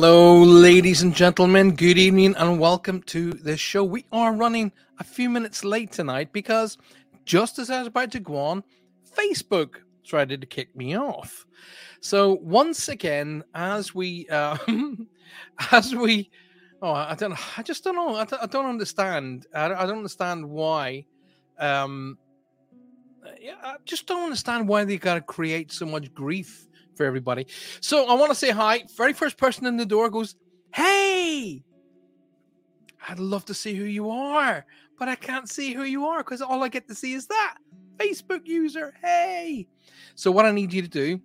Hello, ladies and gentlemen. Good evening and welcome to the show. We are running a few minutes late tonight because just as I was about to go on, Facebook tried to kick me off. So once again, as we, uh, as we, oh, I don't, I just don't know. I don't, I don't understand. I, I don't understand why. Um, I just don't understand why they got to create so much grief for everybody. So I want to say hi. Very first person in the door goes, Hey, I'd love to see who you are, but I can't see who you are because all I get to see is that Facebook user. Hey. So what I need you to do,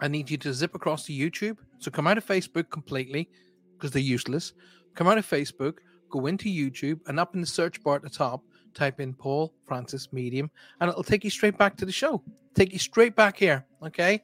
I need you to zip across to YouTube. So come out of Facebook completely because they're useless. Come out of Facebook, go into YouTube, and up in the search bar at the top, type in Paul Francis Medium, and it'll take you straight back to the show. Take you straight back here, okay?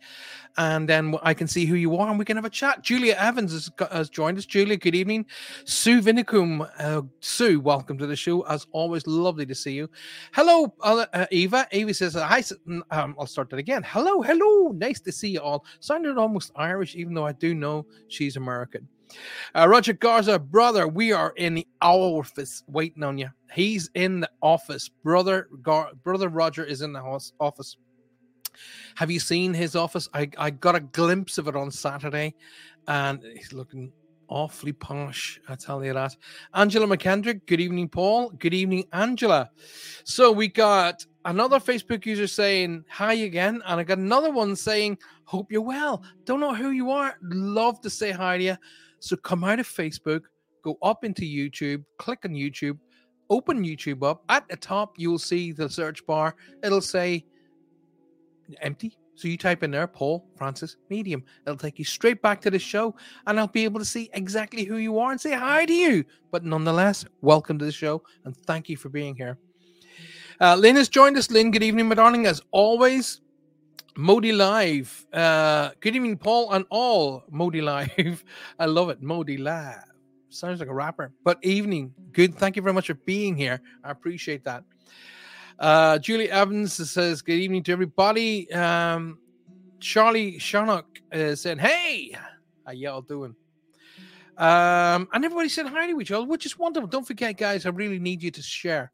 And then I can see who you are, and we can have a chat. Julia Evans has, has joined us. Julia, good evening. Sue Vinicum, uh, Sue, welcome to the show. As always, lovely to see you. Hello, uh, uh Eva. Eva says, "Hi." Um, I'll start that again. Hello, hello. Nice to see you all. Sounded almost Irish, even though I do know she's American. Uh, Roger Garza, brother, we are in the office waiting on you. He's in the office. Brother, Gar- brother Roger is in the office. Have you seen his office? I, I got a glimpse of it on Saturday, and he's looking awfully posh. I tell you that. Angela McKendrick, good evening, Paul. Good evening, Angela. So we got another Facebook user saying hi again, and I got another one saying, Hope you're well. Don't know who you are. Love to say hi to you. So come out of Facebook, go up into YouTube, click on YouTube, open YouTube up. At the top, you'll see the search bar. It'll say empty. So you type in there, Paul Francis Medium. It'll take you straight back to the show, and I'll be able to see exactly who you are and say hi to you. But nonetheless, welcome to the show, and thank you for being here. Uh, Lynn has joined us. Lynn, good evening, my darling. As always, Modi Live. Uh, good evening, Paul, and all Modi Live. I love it. Modi Live. sounds like a rapper. But evening, good. Thank you very much for being here. I appreciate that. Uh, Julie Evans says, Good evening to everybody. Um, Charlie Sharnock is saying, Hey, how y'all doing? Um, and everybody said hi to each other, which is wonderful. Don't forget, guys, I really need you to share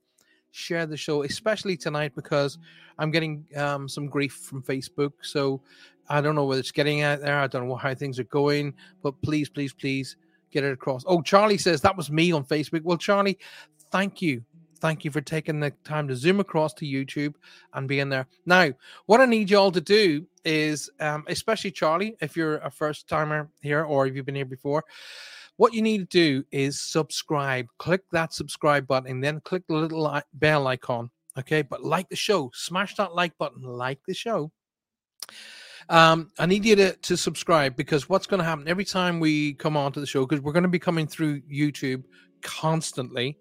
share the show, especially tonight because I'm getting um, some grief from Facebook. So I don't know whether it's getting out there. I don't know how things are going, but please, please, please get it across. Oh, Charlie says that was me on Facebook. Well, Charlie, thank you. Thank you for taking the time to zoom across to YouTube and being there. Now, what I need you all to do is, um, especially Charlie, if you're a first timer here or if you've been here before, what you need to do is subscribe. Click that subscribe button, then click the little bell icon. Okay, but like the show, smash that like button, like the show. Um, I need you to, to subscribe because what's going to happen every time we come onto the show, because we're going to be coming through YouTube constantly.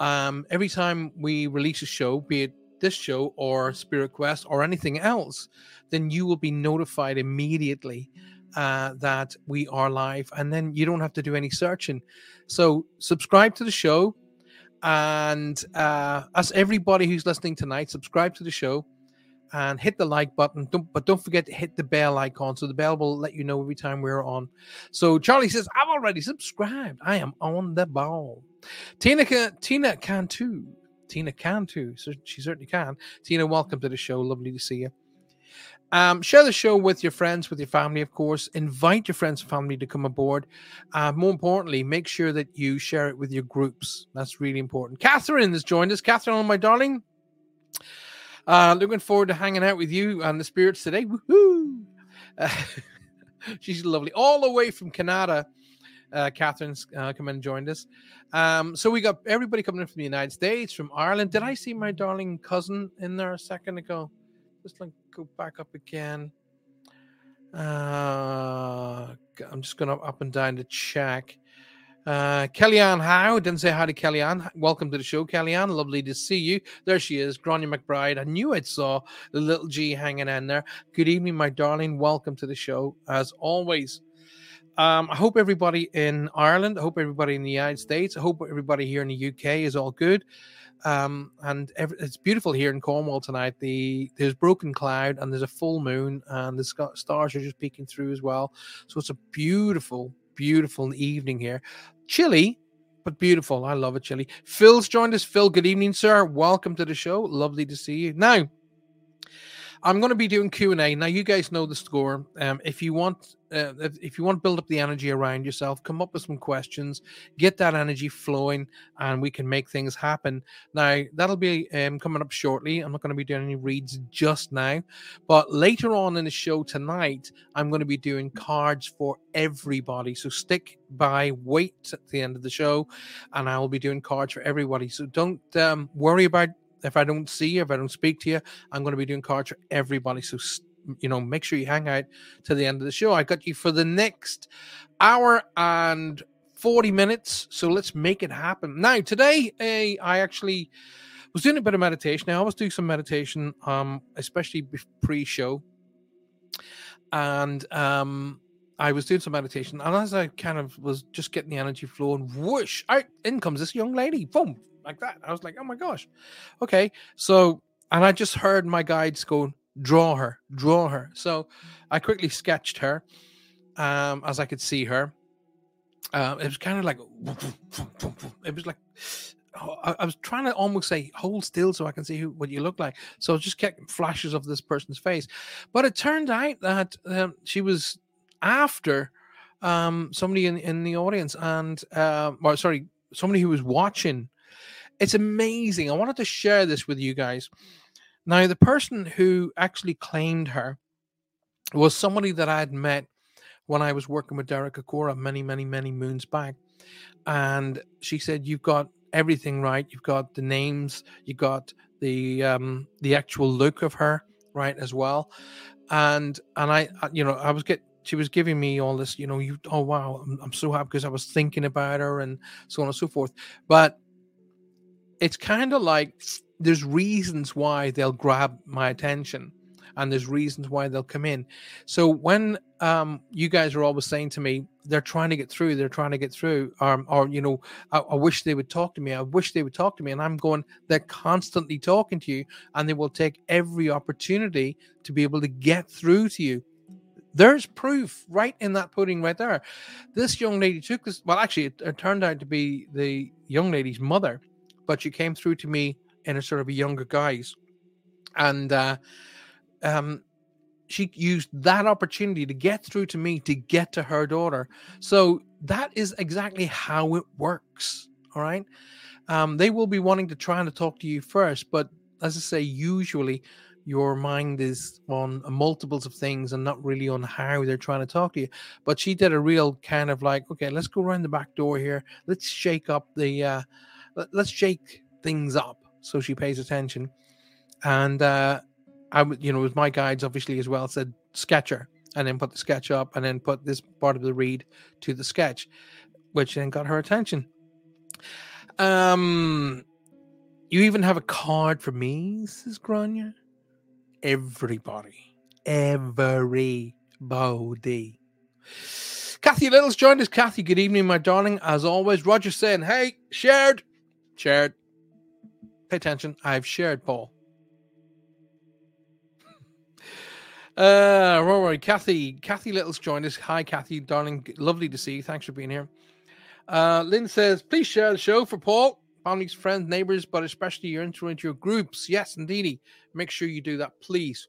Um, every time we release a show, be it this show or Spirit Quest or anything else, then you will be notified immediately uh, that we are live, and then you don't have to do any searching. So subscribe to the show, and uh, as everybody who's listening tonight, subscribe to the show and hit the like button. Don't, but don't forget to hit the bell icon so the bell will let you know every time we're on. So Charlie says, "I've already subscribed. I am on the ball." Tina can, Tina can too. Tina can too. So she certainly can. Tina, welcome to the show. Lovely to see you. Um, share the show with your friends, with your family, of course. Invite your friends and family to come aboard. Uh, more importantly, make sure that you share it with your groups. That's really important. Catherine has joined us. Catherine, my darling. Uh, looking forward to hanging out with you and the spirits today. Woohoo! Uh, she's lovely. All the way from Canada. Uh, Catherine's uh, come and joined us. Um, so we got everybody coming in from the United States, from Ireland. Did I see my darling cousin in there a second ago? Just like go back up again. Uh, I'm just going up and down to check. Uh, Kellyanne Howe didn't say hi to Kellyanne. Welcome to the show, Kellyanne. Lovely to see you. There she is, Grania McBride. I knew I saw the little G hanging in there. Good evening, my darling. Welcome to the show, as always. Um, I hope everybody in Ireland, I hope everybody in the United States, I hope everybody here in the UK is all good. Um, and every, it's beautiful here in Cornwall tonight. The there's broken cloud and there's a full moon, and the stars are just peeking through as well. So it's a beautiful, beautiful evening here. Chilly, but beautiful. I love it, chilly. Phil's joined us. Phil, good evening, sir. Welcome to the show. Lovely to see you. Now, I'm going to be doing Q and A. Now, you guys know the score. Um, if you want, uh, if you want to build up the energy around yourself, come up with some questions, get that energy flowing, and we can make things happen. Now, that'll be um, coming up shortly. I'm not going to be doing any reads just now, but later on in the show tonight, I'm going to be doing cards for everybody. So stick by, wait at the end of the show, and I will be doing cards for everybody. So don't um, worry about if I don't see you, if I don't speak to you, I'm going to be doing cards for everybody. So, you know, make sure you hang out to the end of the show. I got you for the next hour and 40 minutes. So let's make it happen. Now, today, uh, I actually was doing a bit of meditation. I always do some meditation, um, especially pre show. And, um, I was doing some meditation, and as I kind of was just getting the energy flowing, whoosh, out in comes this young lady, boom, like that. I was like, oh my gosh. Okay. So, and I just heard my guides go, draw her, draw her. So I quickly sketched her um, as I could see her. Uh, it was kind of like, it was like, oh, I, was trying to almost say, hold still so I can see who, what you look like. So I just kept flashes of this person's face. But it turned out that um, she was after um, somebody in, in the audience and, uh, or sorry, somebody who was watching it's amazing. I wanted to share this with you guys. Now, the person who actually claimed her was somebody that I had met when I was working with Derek Acorah many, many, many moons back. And she said, You've got everything right. You've got the names, you got the um the actual look of her right as well. And and I you know, I was get she was giving me all this, you know, you oh wow, I'm, I'm so happy because I was thinking about her and so on and so forth. But it's kind of like there's reasons why they'll grab my attention. and there's reasons why they'll come in. So when um, you guys are always saying to me, they're trying to get through, they're trying to get through, um, or you know, I, I wish they would talk to me. I wish they would talk to me, and I'm going, they're constantly talking to you, and they will take every opportunity to be able to get through to you. There's proof right in that pudding right there. This young lady took this. Well, actually, it, it turned out to be the young lady's mother, but she came through to me in a sort of a younger guise, and uh, um, she used that opportunity to get through to me to get to her daughter. So that is exactly how it works. All right. Um, they will be wanting to try and talk to you first, but as I say, usually your mind is on multiples of things and not really on how they're trying to talk to you. But she did a real kind of like, okay, let's go around the back door here. Let's shake up the, uh, let's shake things up so she pays attention. And uh, I you know, with my guides obviously as well said sketcher, and then put the sketch up, and then put this part of the read to the sketch, which then got her attention. Um, you even have a card for me, says Grania everybody. Everybody. Kathy Little's joined us. Kathy, good evening, my darling. As always, Roger saying, hey, shared. Shared. Pay attention. I've shared, Paul. Uh, right, Kathy, Kathy Little's joined us. Hi, Kathy, darling. Lovely to see you. Thanks for being here. Uh, Lynn says, please share the show for Paul families, friends, neighbors, but especially your into your groups. Yes, indeedy. Make sure you do that, please.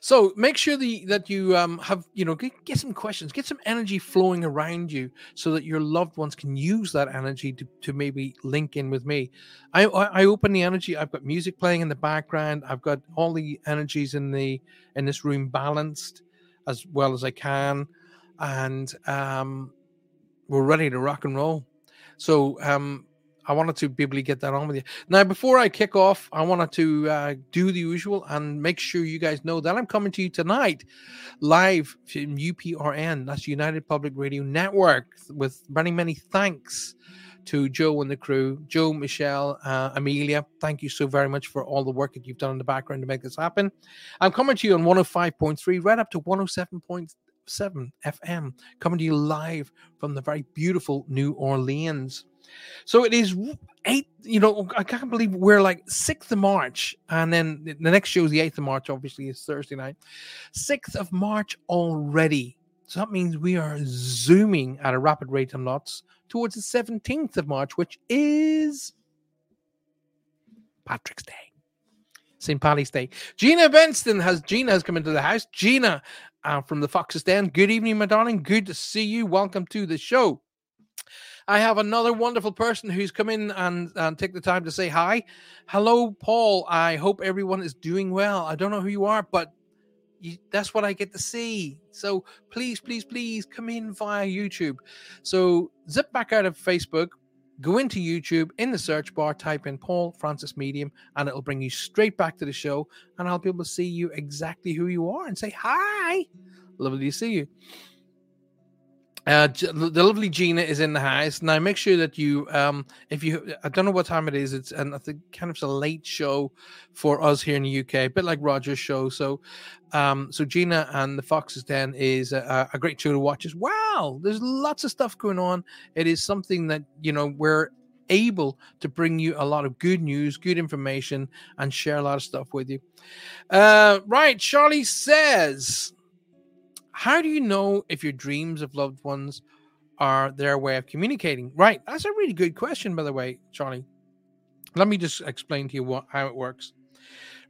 So make sure the, that you um, have, you know, get, get, some questions, get some energy flowing around you so that your loved ones can use that energy to, to maybe link in with me. I, I open the energy. I've got music playing in the background. I've got all the energies in the in this room balanced as well as I can, and um, we're ready to rock and roll. So um, I wanted to be able to get that on with you. Now, before I kick off, I wanted to uh, do the usual and make sure you guys know that I'm coming to you tonight live from UPRN, that's United Public Radio Network, with many, many thanks to Joe and the crew. Joe, Michelle, uh, Amelia, thank you so very much for all the work that you've done in the background to make this happen. I'm coming to you on 105.3, right up to 107.7 FM, coming to you live from the very beautiful New Orleans. So it is eight. You know, I can't believe we're like sixth of March, and then the next show is the eighth of March. Obviously, it's Thursday night. Sixth of March already. So that means we are zooming at a rapid rate of knots towards the seventeenth of March, which is Patrick's Day. St. Paddy's Day. Gina Benston has Gina has come into the house. Gina uh, from the Foxes Den. Good evening, my darling. Good to see you. Welcome to the show. I have another wonderful person who's come in and, and take the time to say hi. Hello, Paul. I hope everyone is doing well. I don't know who you are, but you, that's what I get to see. So please, please, please come in via YouTube. So zip back out of Facebook, go into YouTube in the search bar, type in Paul Francis Medium, and it'll bring you straight back to the show. And I'll be able to see you exactly who you are and say hi. Lovely to see you. Uh, the lovely Gina is in the house now. Make sure that you, um, if you, I don't know what time it is. It's and I think kind of a late show for us here in the UK, a bit like Roger's show. So, um, so Gina and the Foxes Den is a, a great show to watch as well. There's lots of stuff going on. It is something that you know we're able to bring you a lot of good news, good information, and share a lot of stuff with you. Uh, right, Charlie says how do you know if your dreams of loved ones are their way of communicating? Right. That's a really good question, by the way, Charlie. Let me just explain to you what how it works.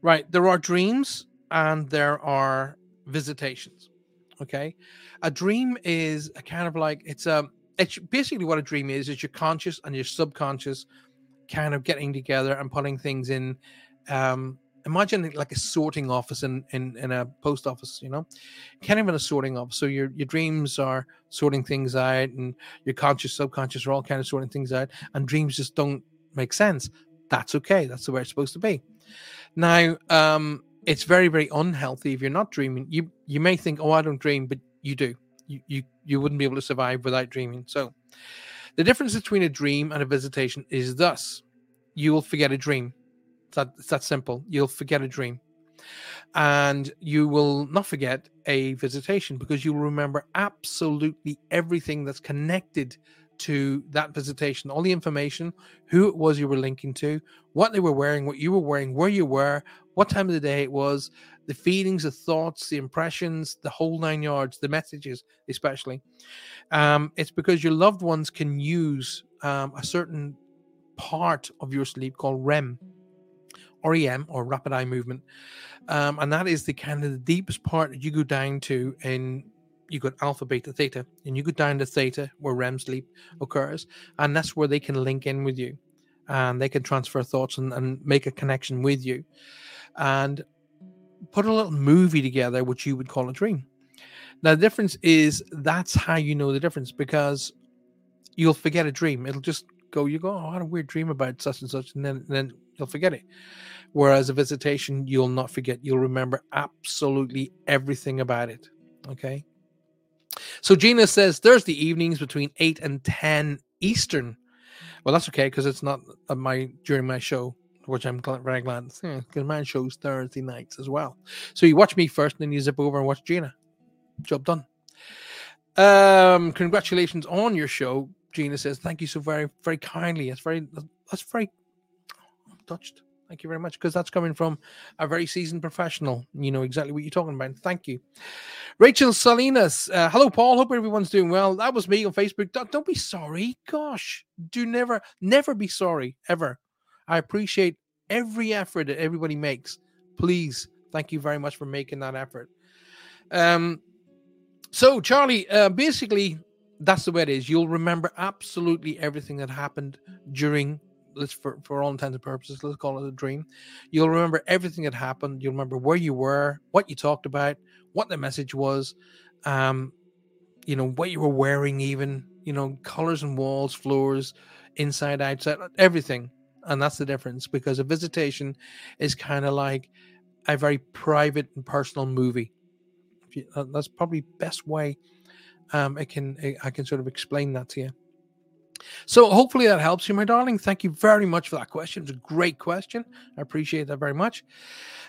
Right. There are dreams and there are visitations. Okay. A dream is a kind of like it's a it's basically what a dream is is your conscious and your subconscious kind of getting together and putting things in um imagine like a sorting office in, in in a post office you know? Kind of in a sorting office so your your dreams are sorting things out and your conscious subconscious are all kind of sorting things out and dreams just don't make sense. That's okay that's the way it's supposed to be. Now um it's very very unhealthy if you're not dreaming. You you may think oh i don't dream but you do. You you, you wouldn't be able to survive without dreaming. So the difference between a dream and a visitation is thus you will forget a dream it's that, it's that simple. You'll forget a dream. and you will not forget a visitation because you'll remember absolutely everything that's connected to that visitation all the information who it was you were linking to what they were wearing what you were wearing where you were what time of the day it was the feelings the thoughts the impressions the whole nine yards the messages especially um, it's because your loved ones can use um, a certain part of your sleep called REM REM or rapid eye movement. Um, and that is the kind of the deepest part that you go down to in you got alpha, beta, theta, and you go down to theta where REM sleep occurs, and that's where they can link in with you, and they can transfer thoughts and, and make a connection with you, and put a little movie together, which you would call a dream. Now, the difference is that's how you know the difference because you'll forget a dream. It'll just go, you go, oh, I had a weird dream about such and such, and then, and then you'll forget it. Whereas a visitation, you'll not forget. You'll remember absolutely everything about it. Okay. So Gina says Thursday evenings between 8 and 10 Eastern. Well, that's okay because it's not my during my show, which I'm very glad because yeah, my show's Thursday nights as well. So you watch me first, and then you zip over and watch Gina. Job done. Um, congratulations on your show. Gina says, "Thank you so very, very kindly. It's very, that's very touched. Thank you very much because that's coming from a very seasoned professional. You know exactly what you're talking about. Thank you. Rachel Salinas. Uh, hello, Paul. Hope everyone's doing well. That was me on Facebook. Don't, don't be sorry. Gosh, do never, never be sorry ever. I appreciate every effort that everybody makes. Please, thank you very much for making that effort. Um, so Charlie, uh, basically, that's the way it is. You'll remember absolutely everything that happened during let's for, for all intents and purposes, let's call it a dream. You'll remember everything that happened. You'll remember where you were, what you talked about, what the message was, um, you know, what you were wearing, even, you know, colors and walls, floors, inside, outside, everything. And that's the difference because a visitation is kind of like a very private and personal movie. Uh, that's probably best way um, I can I can sort of explain that to you. So hopefully that helps you, my darling. Thank you very much for that question. It's a great question. I appreciate that very much.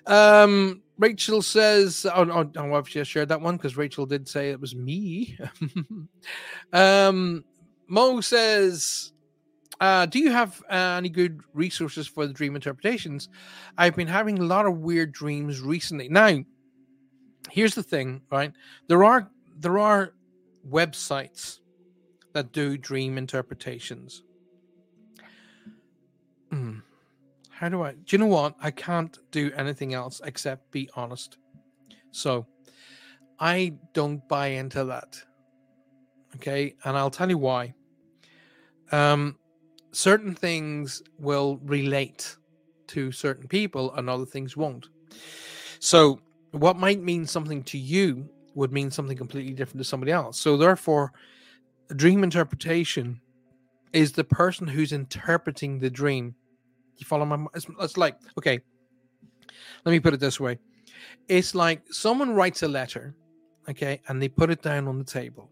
Um, Rachel says, "Oh, oh, oh I've just shared that one because Rachel did say it was me." um, Mo says, uh, "Do you have uh, any good resources for the dream interpretations? I've been having a lot of weird dreams recently. Now, here's the thing, right? There are there are websites." That do dream interpretations. Mm. How do I? Do you know what? I can't do anything else except be honest. So I don't buy into that. Okay. And I'll tell you why. Um, certain things will relate to certain people and other things won't. So what might mean something to you would mean something completely different to somebody else. So therefore, dream interpretation is the person who's interpreting the dream. You follow my? It's, it's like okay. Let me put it this way: it's like someone writes a letter, okay, and they put it down on the table.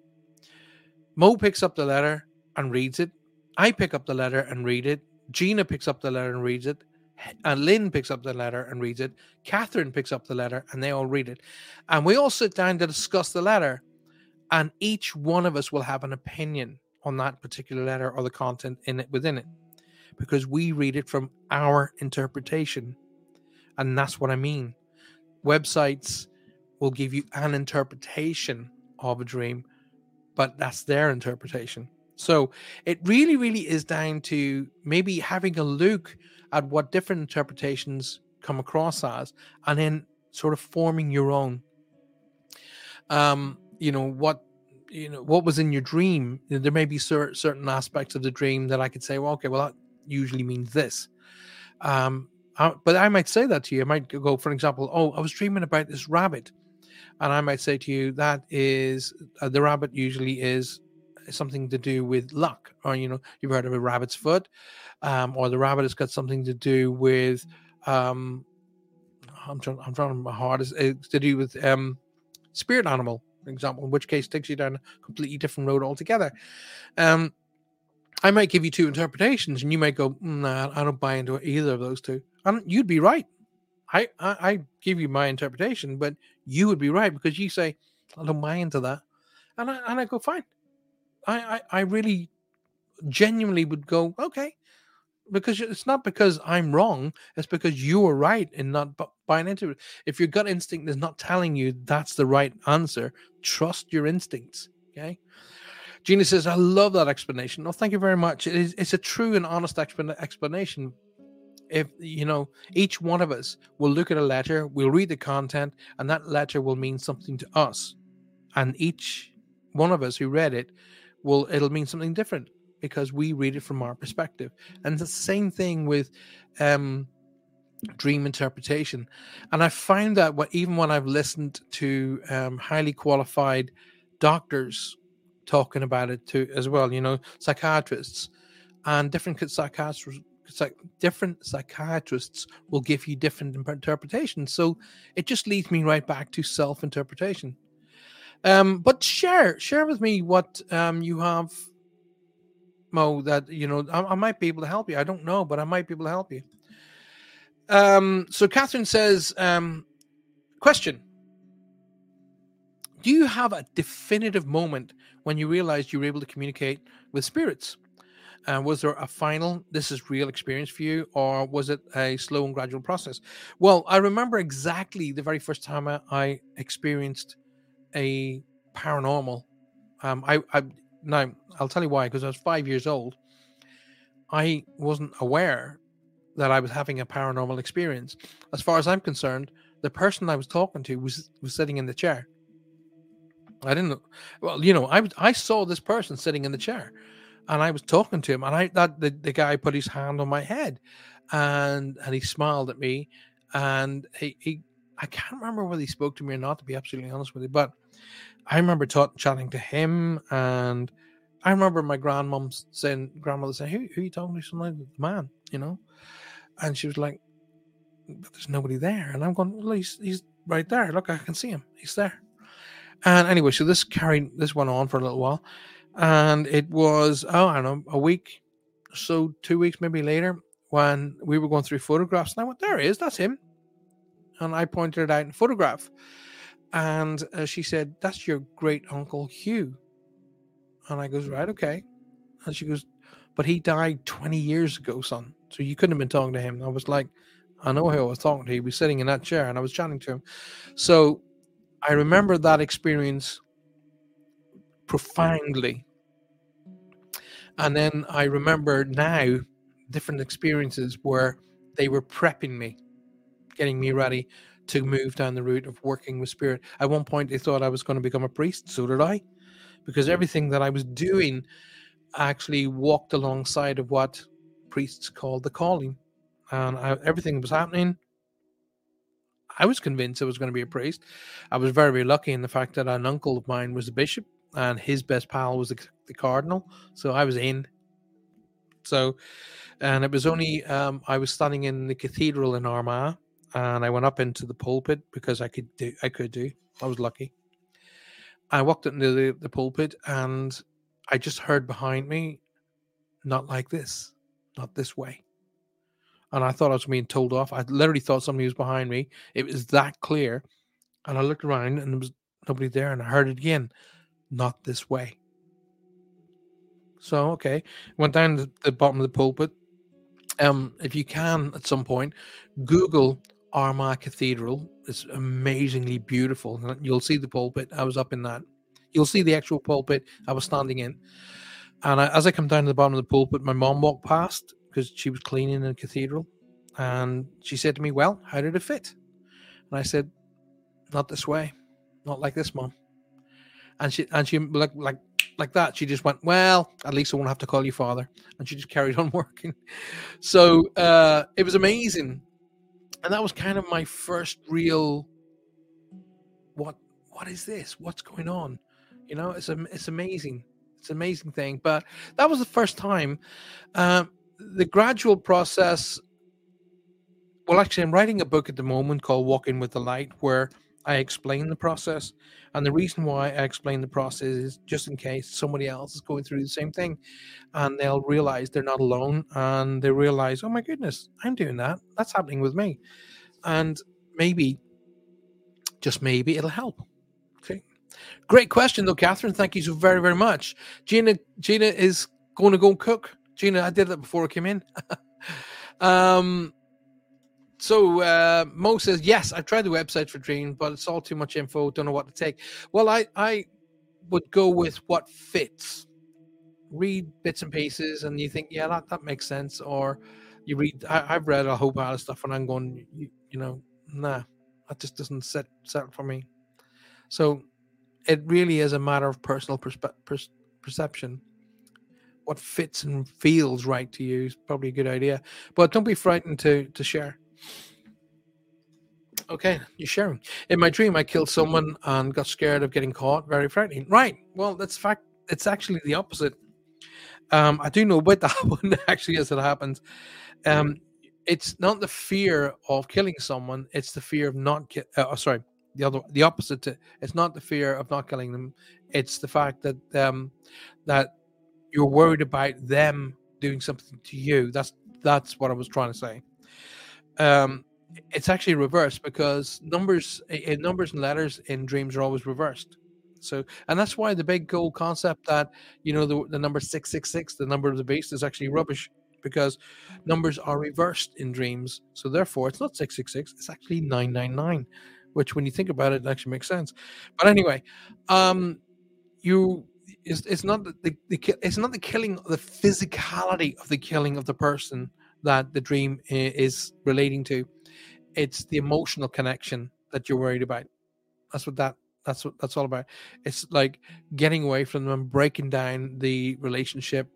Mo picks up the letter and reads it. I pick up the letter and read it. Gina picks up the letter and reads it. And Lynn picks up the letter and reads it. Catherine picks up the letter and they all read it. And we all sit down to discuss the letter and each one of us will have an opinion on that particular letter or the content in it within it because we read it from our interpretation and that's what i mean. Websites will give you an interpretation of a dream but that's their interpretation. So it really really is down to maybe having a look at what different interpretations come across as and then sort of forming your own. Um you know what you know what was in your dream there may be cer- certain aspects of the dream that i could say well okay well that usually means this. Um I, but i might say that to you. I might go for example oh i was dreaming about this rabbit. And i might say to you that is uh, the rabbit usually is something to do with luck or you know you've heard of a rabbit's foot um or the rabbit has got something to do with um i'm trying i'm trying my hardest to do with um spirit animal example, in which case takes you down a completely different road altogether. Um, I might give you two interpretations, and you might go, "Nah, I don't buy into either of those two. And you'd be right. I, I, I give you my interpretation, but you would be right because you say, I don't buy into that. And I, and I go, fine. I, I, I really genuinely would go, okay. Because it's not because I'm wrong, it's because you are right in not buying into it. If your gut instinct is not telling you that's the right answer, trust your instincts. Okay. Gina says, I love that explanation. No, thank you very much. It is, it's a true and honest explanation if you know each one of us will look at a letter we'll read the content and that letter will mean something to us and each one of us who read it will it'll mean something different because we read it from our perspective and the same thing with um dream interpretation and i find that what even when i've listened to um, highly qualified doctors talking about it too as well you know psychiatrists and different psychiatrists different psychiatrists will give you different interpretations. So it just leads me right back to self interpretation. Um, but share share with me what um, you have, Mo. That you know, I, I, might be able to help you. I don't know, but I might be able to help you. Um, so Catherine says, um, question: Do you have a definitive moment when you realized you were able to communicate with spirits? Uh, was there a final, this is real experience for you, or was it a slow and gradual process? Well, I remember exactly the very first time I, I experienced a paranormal. Um, I, I now I'll tell you why, because I was five years old. I wasn't aware that I was having a paranormal experience. As far as I'm concerned, the person I was talking to was was sitting in the chair. I didn't. Well, you know, I I saw this person sitting in the chair and I was talking to him, and I that the, the guy put his hand on my head, and and he smiled at me, and he, he I can't remember whether he spoke to me or not, to be absolutely honest with you, but I remember talk, chatting to him, and I remember my grandmom saying, grandmother saying, "Who, who are you talking to?" Something like the man, you know, and she was like, "But there's nobody there," and I'm going, "Well, he's he's right there. Look, I can see him. He's there." And anyway, so this carried this went on for a little while and it was oh I don't know a week, so two weeks maybe later when we were going through photographs, and I went, "There he is, that's him," and I pointed it out in photograph, and uh, she said, "That's your great uncle Hugh," and I goes, "Right, okay," and she goes, "But he died twenty years ago, son, so you couldn't have been talking to him." I was like, "I know who I was talking to. He was sitting in that chair, and I was chatting to him," so I remember that experience profoundly. And then I remember now different experiences where they were prepping me, getting me ready to move down the route of working with spirit. At one point, they thought I was going to become a priest. So did I, because everything that I was doing actually walked alongside of what priests called the calling. And I, everything was happening. I was convinced I was going to be a priest. I was very, very lucky in the fact that an uncle of mine was a bishop and his best pal was the, the cardinal. So I was in. So, and it was only um, I was standing in the cathedral in Armagh, and I went up into the pulpit because I could do. I could do. I was lucky. I walked into the, the pulpit, and I just heard behind me, "Not like this, not this way." And I thought I was being told off. I literally thought somebody was behind me. It was that clear, and I looked around, and there was nobody there, and I heard it again not this way. So okay, went down to the bottom of the pulpit. Um, if you can at some point, Google Armagh Cathedral. It's amazingly beautiful. You'll see the pulpit. I was up in that. You'll see the actual pulpit I was standing in. And I, as I come down to the bottom of the pulpit, my mom walked past because she was cleaning in the cathedral, and she said to me, "Well, how did it fit?" And I said, "Not this way, not like this, mom." and she and she like like like that. She just went, well, at least I won't have to call you father, and she just carried on working. So uh, it was amazing, and that was kind of my first real. What what is this? What's going on? You know, it's a it's amazing. It's an amazing thing. But that was the first time. Um, the gradual process. Well, actually, I'm writing a book at the moment called Walking with the Light, where I explain the process. And the reason why I explain the process is just in case somebody else is going through the same thing and they'll realize they're not alone and they realize, oh my goodness, I'm doing that. That's happening with me. and maybe, just maybe, it'll help. Okay. Great question, though, Catherine. Thank you so very, very much. Gina, Gina is going to go and cook. Gina, I did that before I came in. um, so uh, Mo says, yes, I've tried the website for Dream, but it's all too much info. Don't know what to take. Well, I, I would go with what fits. Read bits and pieces, and you think, yeah, that, that makes sense. Or you read, I, have read a whole pile of stuff, and I'm going, you, you know, nah, that just doesn't set set for me. So it really is a matter of personal perspe- per- perception. What fits and feels right to you is probably a good idea, but don't be frightened to to share. Okay, you're sharing. In my dream, I killed someone and got scared of getting caught. Very frightening. Right. Well, that's fact. It's actually the opposite. Um, I do know about that one actually as it happens. Um, it's not the fear of killing someone; it's the fear of not. Ki- uh, oh, sorry, the other, the opposite. To, it's not the fear of not killing them; it's the fact that um, that you're worried about them doing something to you. That's that's what I was trying to say. Um, it's actually reversed because numbers in numbers and letters in dreams are always reversed. So and that's why the big goal concept that you know the, the number 666 the number of the beast is actually rubbish because numbers are reversed in dreams. So therefore it's not 666 it's actually 999 which when you think about it, it actually makes sense. But anyway um you it's, it's not the, the, the it's not the killing the physicality of the killing of the person that the dream is relating to it's the emotional connection that you're worried about. That's what that that's what that's all about. It's like getting away from them, breaking down the relationship,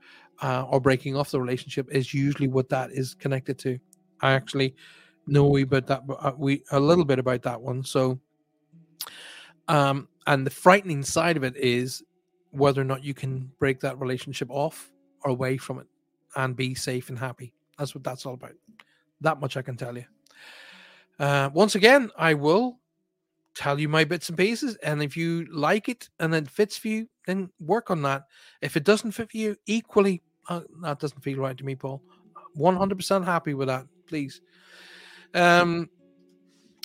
uh, or breaking off the relationship is usually what that is connected to. I actually know about that, uh, we a little bit about that one. So, um, and the frightening side of it is whether or not you can break that relationship off or away from it and be safe and happy. That's what that's all about. That much I can tell you. Uh, once again, I will tell you my bits and pieces, and if you like it and it fits for you, then work on that. If it doesn't fit for you, equally, uh, that doesn't feel right to me, Paul. One hundred percent happy with that, please. Um,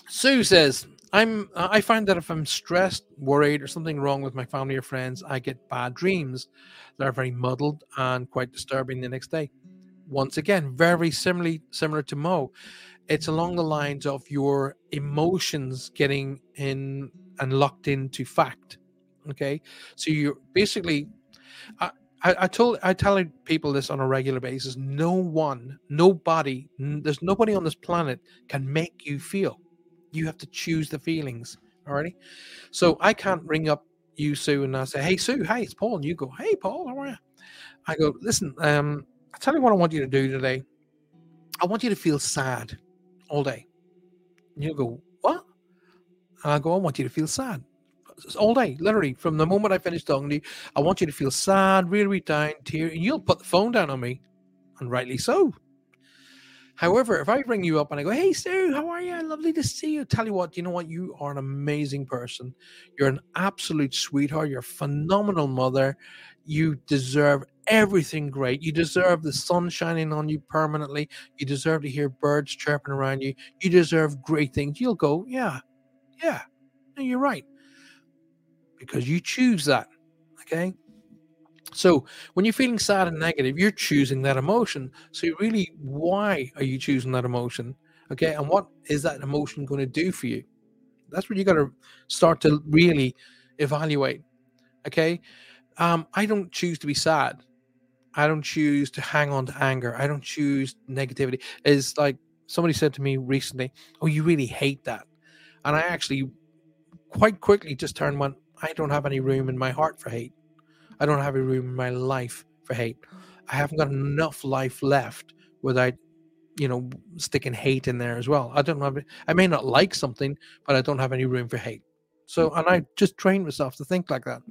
Sue says, "I'm. I find that if I'm stressed, worried, or something wrong with my family or friends, I get bad dreams. They're very muddled and quite disturbing the next day. Once again, very similarly similar to Mo." it's along the lines of your emotions getting in and locked into fact okay so you're basically I, I, I told I tell people this on a regular basis. No one, nobody, there's nobody on this planet can make you feel. You have to choose the feelings. Alrighty. So I can't ring up you, Sue, and I say, "Hey, Sue, hey, it's Paul," and you go, "Hey, Paul, how are you?" I go, "Listen, um, I tell you what I want you to do today. I want you to feel sad all day. And you go, what? And I go, I want you to feel sad all day, literally. From the moment I finish talking to you, I want you to feel sad, really down, tear, and you'll put the phone down on me, and rightly so. However, if I ring you up and I go, Hey, Sue, how are you? Lovely to see you. Tell you what, you know what? You are an amazing person. You're an absolute sweetheart. You're a phenomenal mother. You deserve everything great. You deserve the sun shining on you permanently. You deserve to hear birds chirping around you. You deserve great things. You'll go, Yeah, yeah, no, you're right. Because you choose that. Okay. So when you're feeling sad and negative, you're choosing that emotion. So really, why are you choosing that emotion? Okay, and what is that emotion going to do for you? That's what you got to start to really evaluate. Okay, um, I don't choose to be sad. I don't choose to hang on to anger. I don't choose negativity. Is like somebody said to me recently, "Oh, you really hate that," and I actually quite quickly just turned one. I don't have any room in my heart for hate. I don't have a room in my life for hate. I haven't got enough life left without, you know, sticking hate in there as well. I don't have. I may not like something, but I don't have any room for hate. So, and I just train myself to think like that.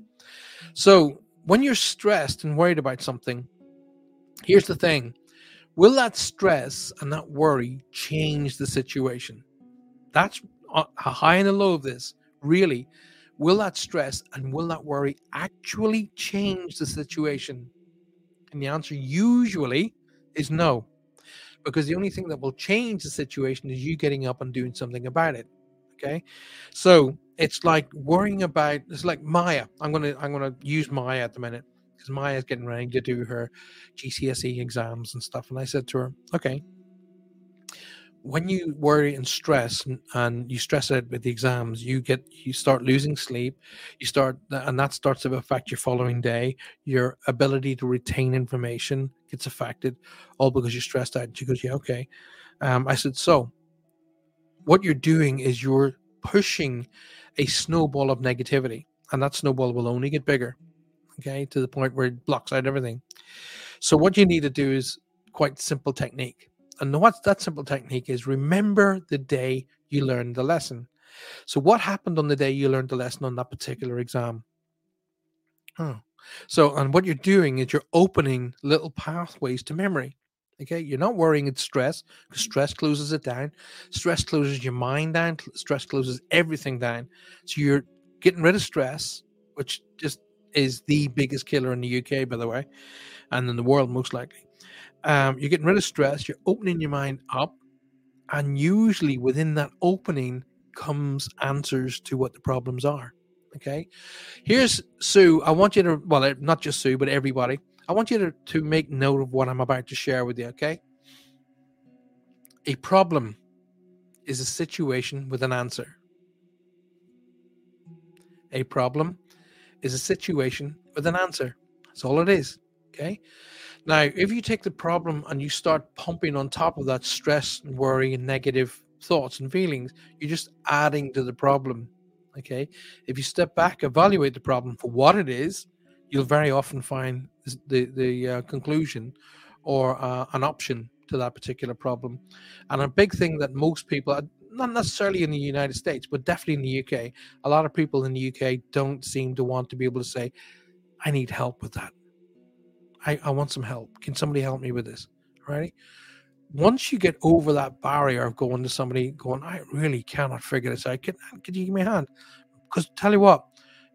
So, when you're stressed and worried about something, here's the thing: will that stress and that worry change the situation? That's a high and a low of this. Really, will that stress and will that worry actually change the situation? And the answer usually is no. because the only thing that will change the situation is you getting up and doing something about it. Okay, so it's like worrying about it's like Maya. I'm gonna I'm gonna use Maya at the minute because Maya's getting ready to do her GCSE exams and stuff. And I said to her, okay, when you worry and stress and, you stress out with the exams you get you start losing sleep you start and that starts to affect your following day your ability to retain information gets affected all because you're stressed out and she goes yeah okay um, i said so what you're doing is you're pushing a snowball of negativity and that snowball will only get bigger okay to the point where it blocks out everything so what you need to do is quite simple technique and what that simple technique is remember the day you learned the lesson. So, what happened on the day you learned the lesson on that particular exam? Oh. So, and what you're doing is you're opening little pathways to memory. Okay, you're not worrying it's stress because stress closes it down. Stress closes your mind down. Stress closes everything down. So you're getting rid of stress, which just is the biggest killer in the UK, by the way, and in the world most likely. Um, you're getting rid of stress, you're opening your mind up, and usually within that opening comes answers to what the problems are. Okay. Here's Sue. I want you to, well, not just Sue, but everybody, I want you to, to make note of what I'm about to share with you. Okay. A problem is a situation with an answer. A problem is a situation with an answer. That's all it is. Okay. Now, if you take the problem and you start pumping on top of that stress and worry and negative thoughts and feelings, you're just adding to the problem. Okay. If you step back, evaluate the problem for what it is, you'll very often find the, the uh, conclusion or uh, an option to that particular problem. And a big thing that most people, uh, not necessarily in the United States, but definitely in the UK, a lot of people in the UK don't seem to want to be able to say, I need help with that. I, I want some help. Can somebody help me with this? Right? Once you get over that barrier of going to somebody going, I really cannot figure this out. Can, can you give me a hand? Because tell you what,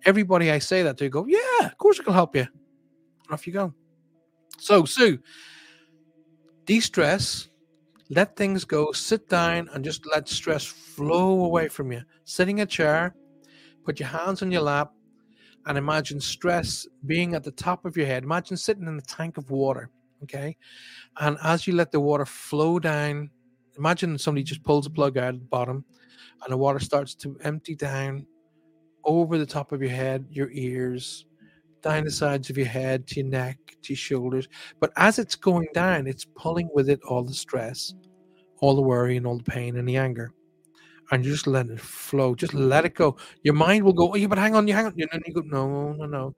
everybody I say that to go, yeah, of course I can help you. off you go. So, Sue, de stress, let things go, sit down and just let stress flow away from you. Sitting in a chair, put your hands on your lap, and imagine stress being at the top of your head. Imagine sitting in a tank of water, okay? And as you let the water flow down, imagine somebody just pulls a plug out at the bottom and the water starts to empty down over the top of your head, your ears, down the mm. sides of your head, to your neck, to your shoulders. But as it's going down, it's pulling with it all the stress, all the worry, and all the pain and the anger and you just let it flow. Just let it go. Your mind will go, oh, yeah, but hang on, you hang on. And then you go, no, no, no.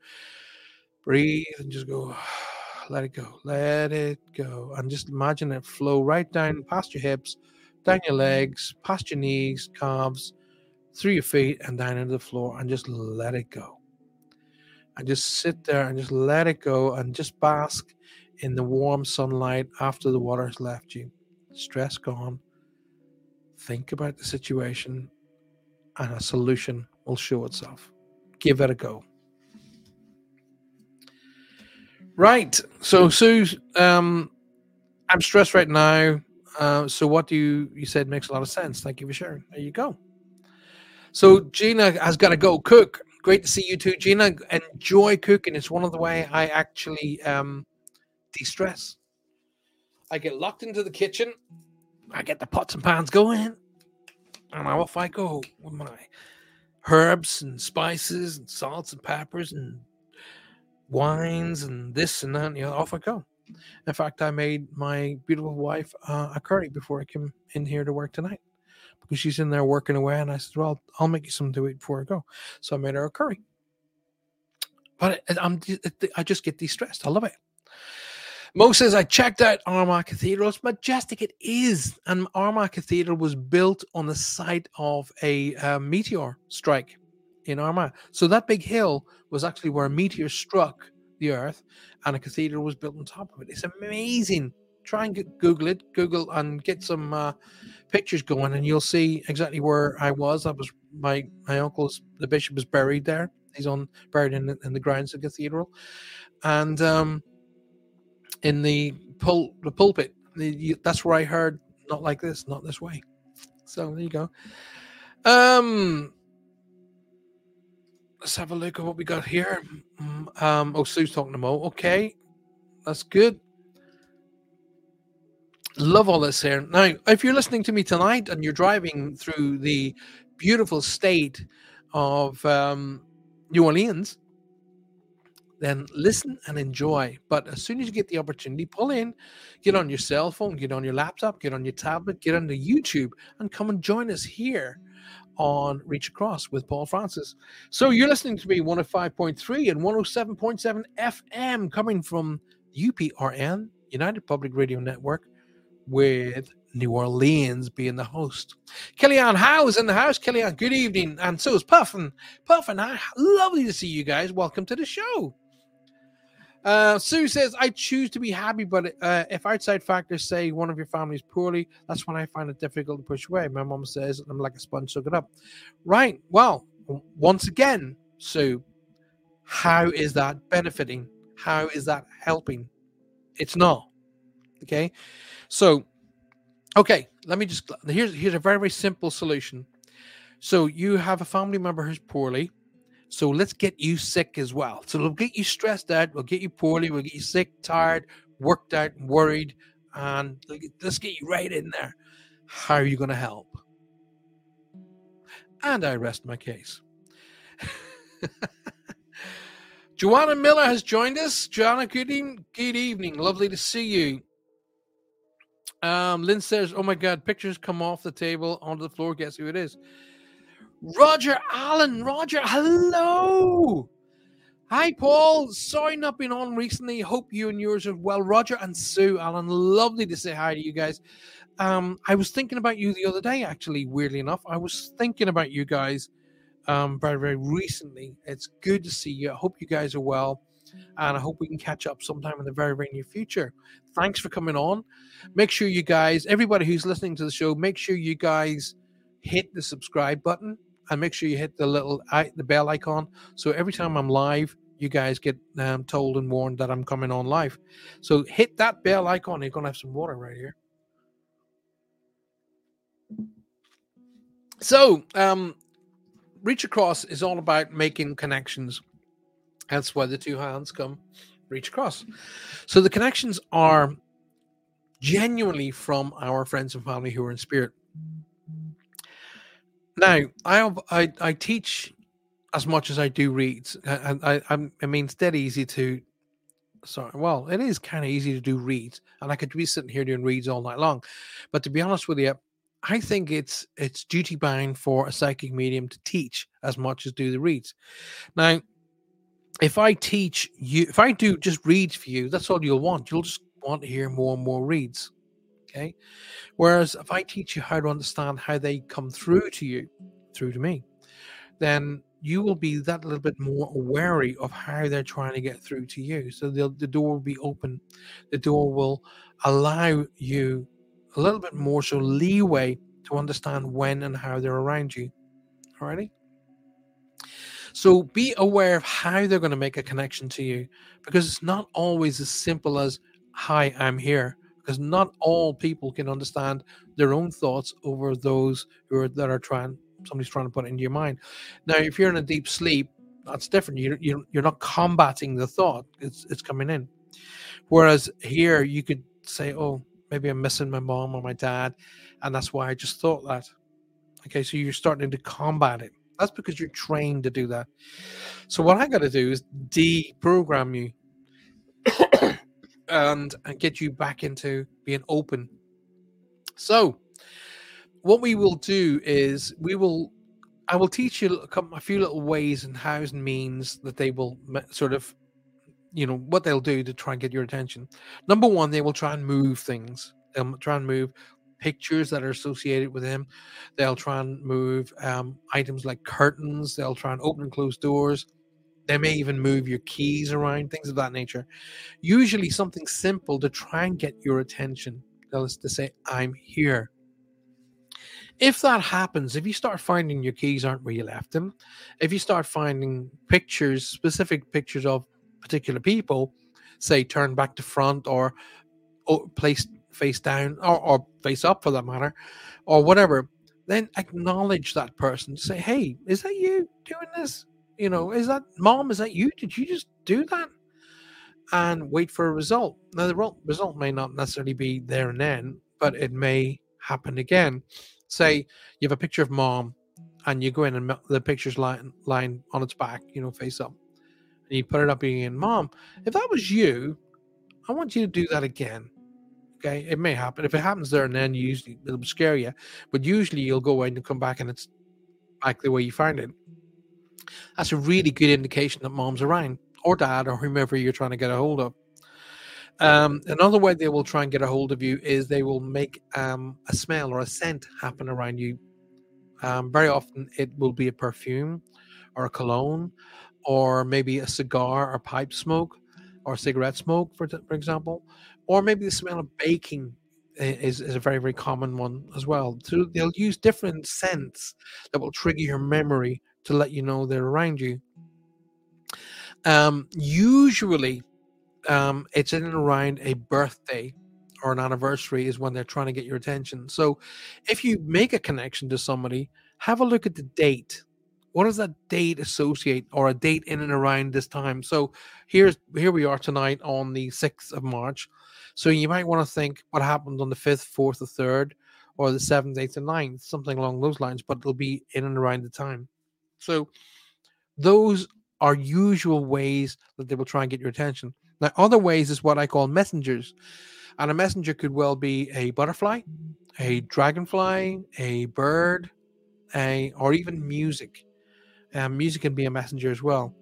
Breathe and just go, let it go, let it go. And just imagine it flow right down past your hips, down your legs, past your knees, calves, through your feet, and down into the floor, and just let it go. And just sit there and just let it go and just bask in the warm sunlight after the water has left you. Stress gone think about the situation, and a solution will show itself. Give it a go. Right. So, Sue, um, I'm stressed right now. Uh, so, what do you you said makes a lot of sense. Thank you for sharing. There you go. So, Gina has got to go cook. Great to see you too, Gina. Enjoy cooking. It's one of the way I actually um, de-stress. I get locked into the kitchen I get the pots and pans going, and off I go with my herbs and spices and salts and peppers and wines and this and that. You know, off I go. In fact, I made my beautiful wife uh, a curry before I came in here to work tonight because she's in there working away. And I said, "Well, I'll make you something to eat before I go." So I made her a curry. But I'm I just get de-stressed. I love it. Mo says, I checked out Armagh Cathedral. It's majestic. It is. And Armagh Cathedral was built on the site of a uh, meteor strike in Armagh. So that big hill was actually where a meteor struck the earth and a cathedral was built on top of it. It's amazing. Try and get, Google it, Google and get some uh, pictures going, and you'll see exactly where I was. That was my my uncle's. The bishop is buried there. He's on buried in, in the grounds of the cathedral, and um, in the pul- the pulpit You, that's where I heard not like this, not this way. So there you go. Um, let's have a look at what we got here. Mm, um, oh, Sue's talking to Mo. Okay, that's good. Love all this here. Now, if you're listening to me tonight and you're driving through the beautiful state of um, New Orleans, then listen and enjoy. But as soon as you get the opportunity, pull in, get on your cell phone, get on your laptop, get on your tablet, get onto YouTube, and come and join us here on Reach Across with Paul Francis. So you're listening to me 105.3 and 107.7 FM coming from UPRN, United Public Radio Network, with New Orleans being the host. Kellyanne Howe's in the house. Kellyanne, good evening. And so is Puffin. Puffin, lovely to see you guys. Welcome to the show. Uh, Sue says, I choose to be happy, but uh, if outside factors say one of your family is poorly, that's when I find it difficult to push away. My mom says, I'm like a sponge, soak it up. Right. Well, once again, Sue, how is that benefiting? How is that helping? It's not. Okay. So, okay, let me just, here's, here's a very, very simple solution. So you have a family member who's poorly so let's get you sick as well. So we'll get you stressed out, we'll get you poorly, we'll get you sick, tired, worked out, worried, and let's get you right in there. How are you going to help? And I rest my case. Joanna Miller has joined us. Joanna, good evening. Good evening. Lovely to see you. Um, Lynn says, "Oh my God, pictures come off the table onto the floor. Guess who it is? Roger Allen. Roger, hello. Hi, Paul. Sorry not been on recently. Hope you and yours are well. Roger and Sue Allen, lovely to say hi to you guys. Um, I was thinking about you the other day, actually, weirdly enough. I was thinking about you guys um, very, very recently. It's good to see you. I hope you guys are well. And I hope we can catch up sometime in the very, very near future. Thanks for coming on. Make sure you guys, everybody who's listening to the show, make sure you guys hit the subscribe button and make sure you hit the little the bell icon so every time I'm live, you guys get um, told and warned that I'm coming on live. So hit that bell icon. You're gonna have some water right here. So, um, reach across is all about making connections. That's why the two hands come reach across. So the connections are genuinely from our friends and family who are in spirit. Now, I I I teach as much as I do reads, and I, I I mean it's dead easy to. Sorry, well, it is kind of easy to do reads, and I could be sitting here doing reads all night long. But to be honest with you, I think it's it's duty bound for a psychic medium to teach as much as do the reads. Now, if I teach you, if I do just reads for you, that's all you'll want. You'll just want to hear more and more reads. Okay. Whereas if I teach you how to understand how they come through to you, through to me, then you will be that little bit more wary of how they're trying to get through to you. So the, door will be open. The door will allow you a little bit more so leeway to understand when and how they're around you. Alrighty? So be aware of how they're going to make a connection to you because it's not always as simple as, Hi, I'm here because not all people can understand their own thoughts over those who are that are trying somebody's trying to put into your mind. Now, if you're in a deep sleep, that's different. You you you're not combating the thought; it's it's coming in. Whereas here, you could say, "Oh, maybe I'm missing my mom or my dad, and that's why I just thought that." Okay, so you're starting to combat it. That's because you're trained to do that. So what I got to do is deprogram you and, and get you back into being open. So, what we will do is we will, I will teach you a few little ways and hows and means that they will sort of, you know, what they'll do to try and get your attention. Number one, they will try and move things. They'll try and move pictures that are associated with him. They'll try and move um, items like curtains. They'll try and open and close doors. They may even move your keys around, things of that nature. Usually, something simple to try and get your attention. Is to say, I'm here. If that happens, if you start finding your keys aren't where you left them, if you start finding pictures, specific pictures of particular people, say turn back to front or placed face down or, or face up for that matter, or whatever, then acknowledge that person. Say, hey, is that you doing this? You know, is that mom? Is that you? Did you just do that? And wait for a result. Now, the result may not necessarily be there and then, but it may happen again. Say you have a picture of mom, and you go in and the picture's lying, lying on its back, you know, face up, and you put it up again. Mom, if that was you, I want you to do that again. Okay, it may happen. If it happens there and then, you usually it'll scare you, but usually you'll go in and come back and it's back the way you found it. That's a really good indication that mom's around, or dad, or whomever you're trying to get a hold of. Um, another way they will try and get a hold of you is they will make um, a smell or a scent happen around you. Um, very often it will be a perfume or a cologne or maybe a cigar or pipe smoke or cigarette smoke, for, for example, or maybe the smell of baking is, is a very, very common one as well. So they'll use different scents that will trigger your memory to let you know they're around you. Um, usually, um, it's in and around a birthday or an anniversary is when they're trying to get your attention. So, if you make a connection to somebody, have a look at the date. What does that date associate, or a date in and around this time? So, here's here we are tonight on the sixth of March. So you might want to think what happened on the fifth, fourth, or third, or the seventh, eighth, and ninth, something along those lines. But it'll be in and around the time. So those are usual ways that they will try and get your attention. Now, other ways is what I call messengers. And a messenger could well be a butterfly, a dragonfly, a bird, a, or even music. Um, music can be a messenger as well.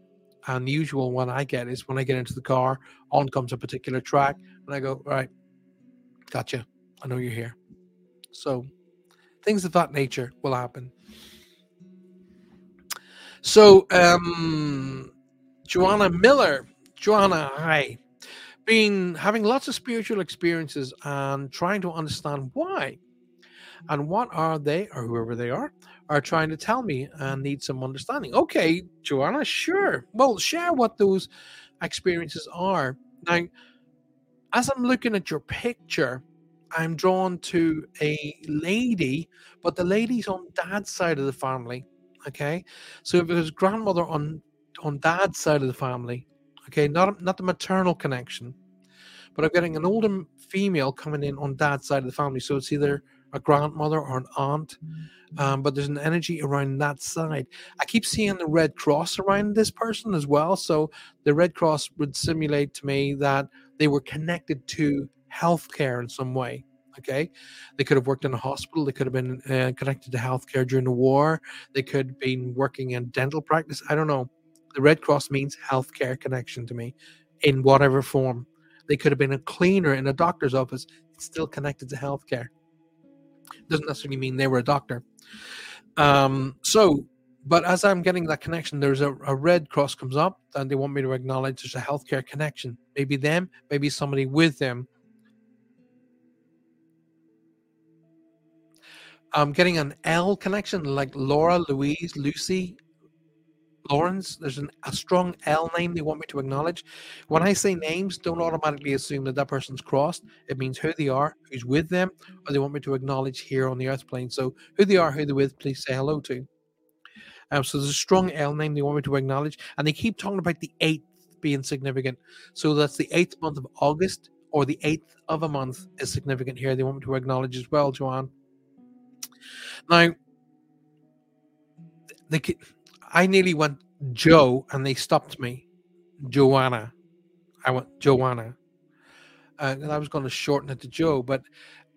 And the usual one I get is when I get into the car, on comes a particular track, and I go, right, gotcha. I know you're here. So things of that nature will happen. So, um, Joanna Miller, Joanna, hi. Been having lots of spiritual experiences and trying to understand why and what are they or whoever they are are trying to tell me and need some understanding. Okay, Joanna, sure. Well, share what those experiences are. Now, as I'm looking at your picture, I'm drawn to a lady, but the lady's on dad's side of the family. Okay, so if was grandmother on on dad's side of the family, okay, not not the maternal connection, but I'm getting an older female coming in on dad's side of the family. So it's either a grandmother or an aunt, um, but there's an energy around that side. I keep seeing the Red Cross around this person as well. So the Red Cross would simulate to me that they were connected to healthcare in some way. Okay, they could have worked in a hospital. They could have been uh, connected to healthcare during the war. They could have been working in dental practice. I don't know. The Red Cross means healthcare connection to me, in whatever form. They could have been a cleaner in a doctor's office. It's still connected to healthcare. Doesn't necessarily mean they were a doctor. Um, so, but as I'm getting that connection, there's a, a red cross comes up, and they want me to acknowledge there's a healthcare connection. Maybe them, maybe somebody with them I'm getting an L connection, like Laura, Louise, Lucy, Lawrence. There's an, a strong L name they want me to acknowledge. When I say names, don't automatically assume that that person's crossed. It means who they are, who's with them, or they want me to acknowledge here on the earth plane. So who they are, who they're with, please say hello to. Um, so there's a strong L name they want me to acknowledge, and they keep talking about the eighth being significant. So that's the eighth month of August, or the eighth of a month is significant here. They want me to acknowledge as well, Joanne. Now, they, I nearly went Joe, and they stopped me. Joanna. I went Joanna. Uh, and I was going to shorten it to Joe, but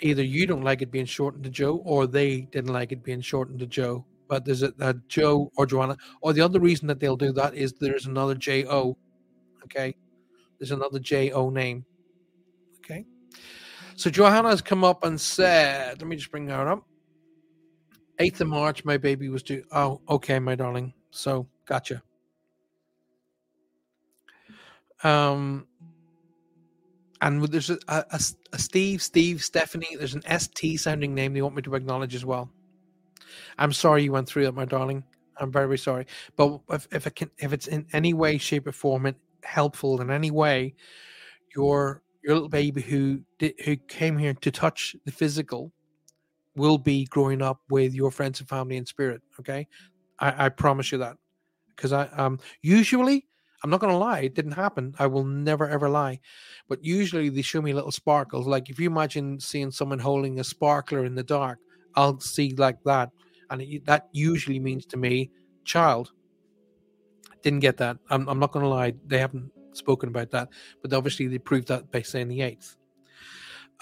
either you don't like it being shortened to Joe, or they didn't like it being shortened to Joe. But there's a, a Joe or Joanna, or the other reason that they'll do that is there's another J O. Okay, there's another J O name. Okay, so Johanna has come up and said, let me just bring her up. 8th of March, my baby was due. Oh, okay, my darling. So, gotcha. Um, and there's a, a, a, Steve, Steve, Stephanie. There's an ST sounding name they want me to acknowledge as well. I'm sorry you went through that, my darling. I'm very, very sorry. But if, if it can, if it's in any way, shape, or form it helpful in any way, your your little baby who did, who came here to touch the physical will be growing up with your friends and family in spirit. Okay, I, I promise you that because I um usually I'm not gonna lie, it didn't happen. I will never ever lie, but usually they show me little sparkles. Like if you imagine seeing someone holding a sparkler in the dark, I'll see like that, and it, that usually means to me, child. Didn't get that. I'm, I'm not gonna lie, they haven't spoken about that, but obviously they proved that by saying the eighth.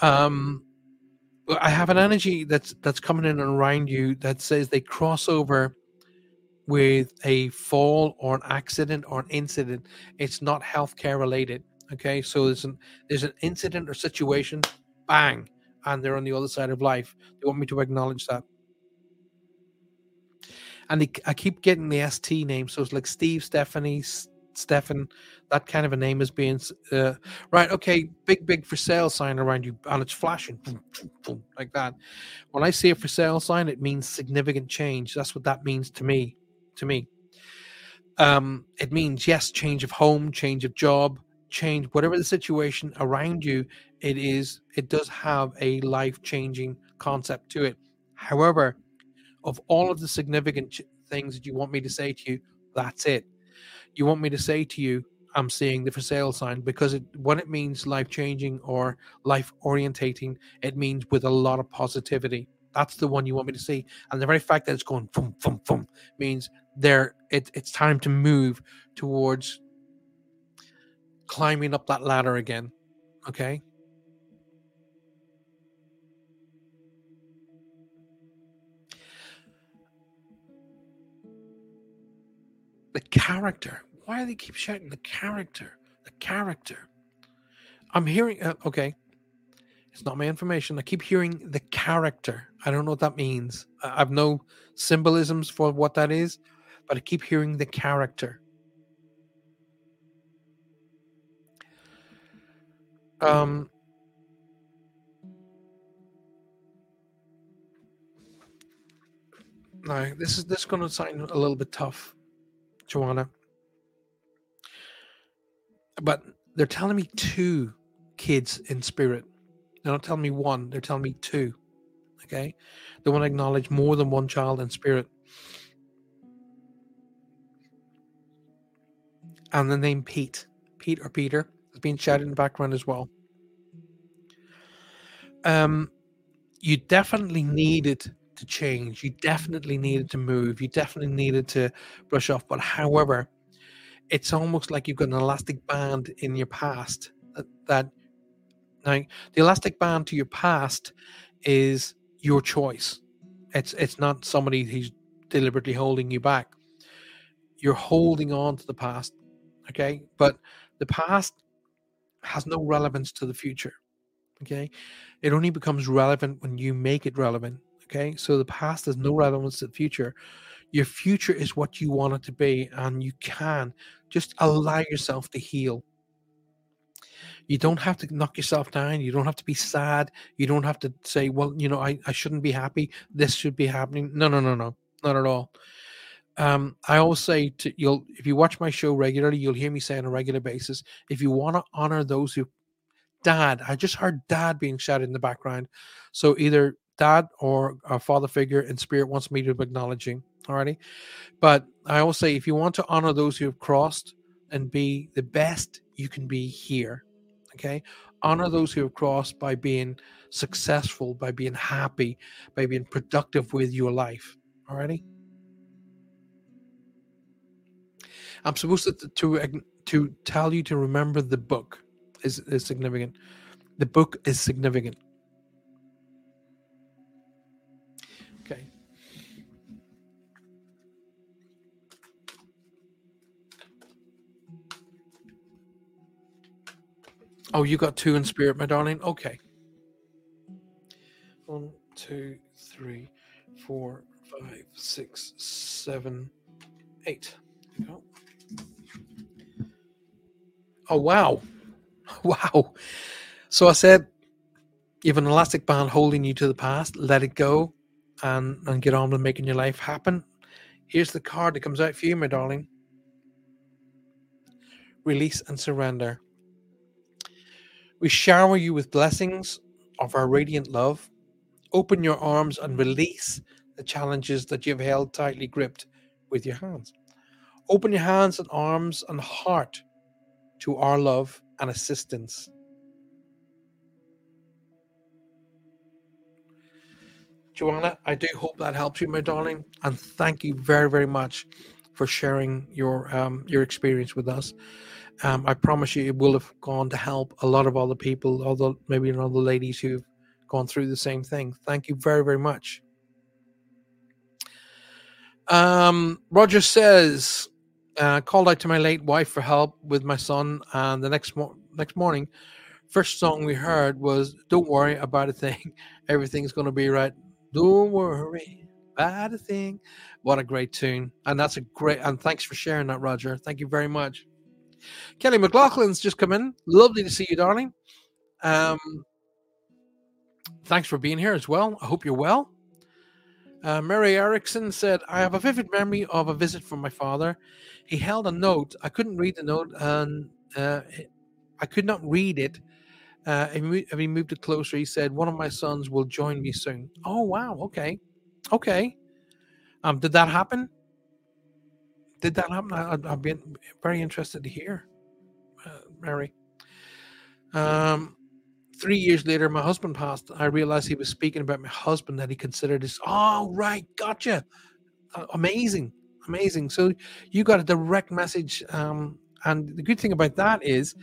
Um, I have an energy that's that's coming in around you that says they cross over with a fall or an accident or an incident. It's not healthcare related. Okay, so there's an there's an incident or situation, bang, and they're on the other side of life. They want me to acknowledge that. And they, I keep getting the ST name, so it's like Steve, Stephanie, Stefan, that kind of a name is being uh, right. Okay, big, big for sale sign around you, and it's flashing boom, boom, boom, like that. When I see a for sale sign, it means significant change. That's what that means to me. To me, um, it means yes, change of home, change of job, change whatever the situation around you. It is. It does have a life changing concept to it. However, of all of the significant ch- things that you want me to say to you, that's it you want me to say to you, I'm seeing the for sale sign because it, when it means life changing or life orientating, it means with a lot of positivity. That's the one you want me to see. And the very fact that it's going boom, boom, boom means there it, it's time to move towards climbing up that ladder again. Okay. the character. Why do they keep shouting the character? The character. I'm hearing. Uh, okay, it's not my information. I keep hearing the character. I don't know what that means. I have no symbolisms for what that is, but I keep hearing the character. Um. Now, this is this is going to sound a little bit tough. Joanna. But they're telling me two kids in spirit. They're not telling me one, they're telling me two. Okay? They want to acknowledge more than one child in spirit. And the name Pete, Pete or Peter, is being shouted in the background as well. Um, you definitely needed to change. You definitely needed to move. You definitely needed to brush off. But however, it's almost like you've got an elastic band in your past that, that now the elastic band to your past is your choice. It's it's not somebody who's deliberately holding you back. You're holding on to the past, okay? But the past has no relevance to the future. Okay? It only becomes relevant when you make it relevant. Okay, so the past has no relevance to the future. Your future is what you want it to be, and you can just allow yourself to heal. You don't have to knock yourself down. You don't have to be sad. You don't have to say, well, you know, I, I shouldn't be happy. This should be happening. No, no, no, no, not at all. Um, I always say to you'll if you watch my show regularly, you'll hear me say on a regular basis, if you want to honor those who dad, I just heard dad being shouted in the background. So either dad or a father figure in spirit wants me to be acknowledging. Alrighty. But I always say if you want to honor those who have crossed and be the best you can be here, okay, honor those who have crossed by being successful, by being happy, by being productive with your life. Alrighty. I'm supposed to to to tell you to remember the book is, is significant. The book is significant. Okay. Oh, you got two in spirit, my darling? Okay. One, two, three, four, five, six, seven, eight. Go. Oh, wow. Wow. So I said, you have an elastic band holding you to the past, let it go and, and get on with making your life happen. Here's the card that comes out for you, my darling. Release and surrender We shower you with blessings of our radiant love. Open your arms and release the challenges that you've held tightly gripped with your hands. Open your hands and arms and heart to our love and assistance. Joanna, I do hope that helps you, my darling, and thank you very, very much for sharing your um, your experience with us. Um, I promise you, it will have gone to help a lot of other people, although maybe other ladies who've gone through the same thing. Thank you very, very much. Um, Roger says, uh, called out to my late wife for help with my son, and the next mo- next morning, first song we heard was "Don't worry about a thing, everything's gonna be right." Don't worry about a thing. What a great tune, and that's a great. And thanks for sharing that, Roger. Thank you very much. Kelly McLaughlin's just come in. Lovely to see you, darling. Um, thanks for being here as well. I hope you're well. Uh, Mary Erickson said, I have a vivid memory of a visit from my father. He held a note. I couldn't read the note and uh, I could not read it. Uh, and he moved it closer. He said, One of my sons will join me soon. Oh, wow. Okay. Okay. Um, did that happen? Did that happen? I, I'd be very interested to hear, uh, Mary. Um, three years later, my husband passed. I realized he was speaking about my husband that he considered his. Oh, right, gotcha. Uh, amazing, amazing. So you got a direct message, um, and the good thing about that is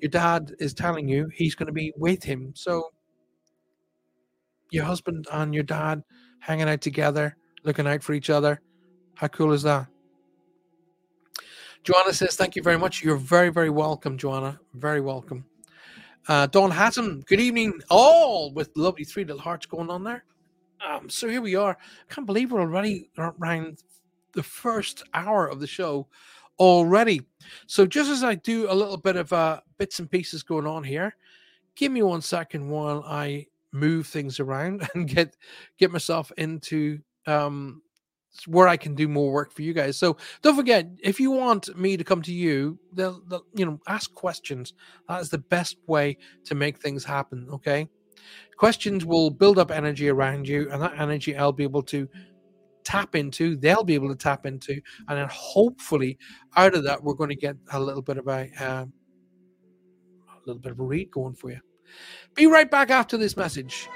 your dad is telling you he's going to be with him. So your husband and your dad hanging out together, looking out for each other. How cool is that? Joanna says, Thank you very much. You're very, very welcome, Joanna. Very welcome. Uh, Dawn Hatton, good evening, all with lovely three little hearts going on there. Um, so here we are. I can't believe we're already around the first hour of the show already. So just as I do a little bit of uh, bits and pieces going on here, give me one second while I move things around and get get myself into um, where I can do more work for you guys. So don't forget, if you want me to come to you, they'll, they'll, you know, ask questions. That is the best way to make things happen. Okay. Questions will build up energy around you, and that energy I'll be able to tap into, they'll be able to tap into, and then hopefully out of that, we're going to get a little bit of a, uh, a little bit of a read going for you. Be right back after this message.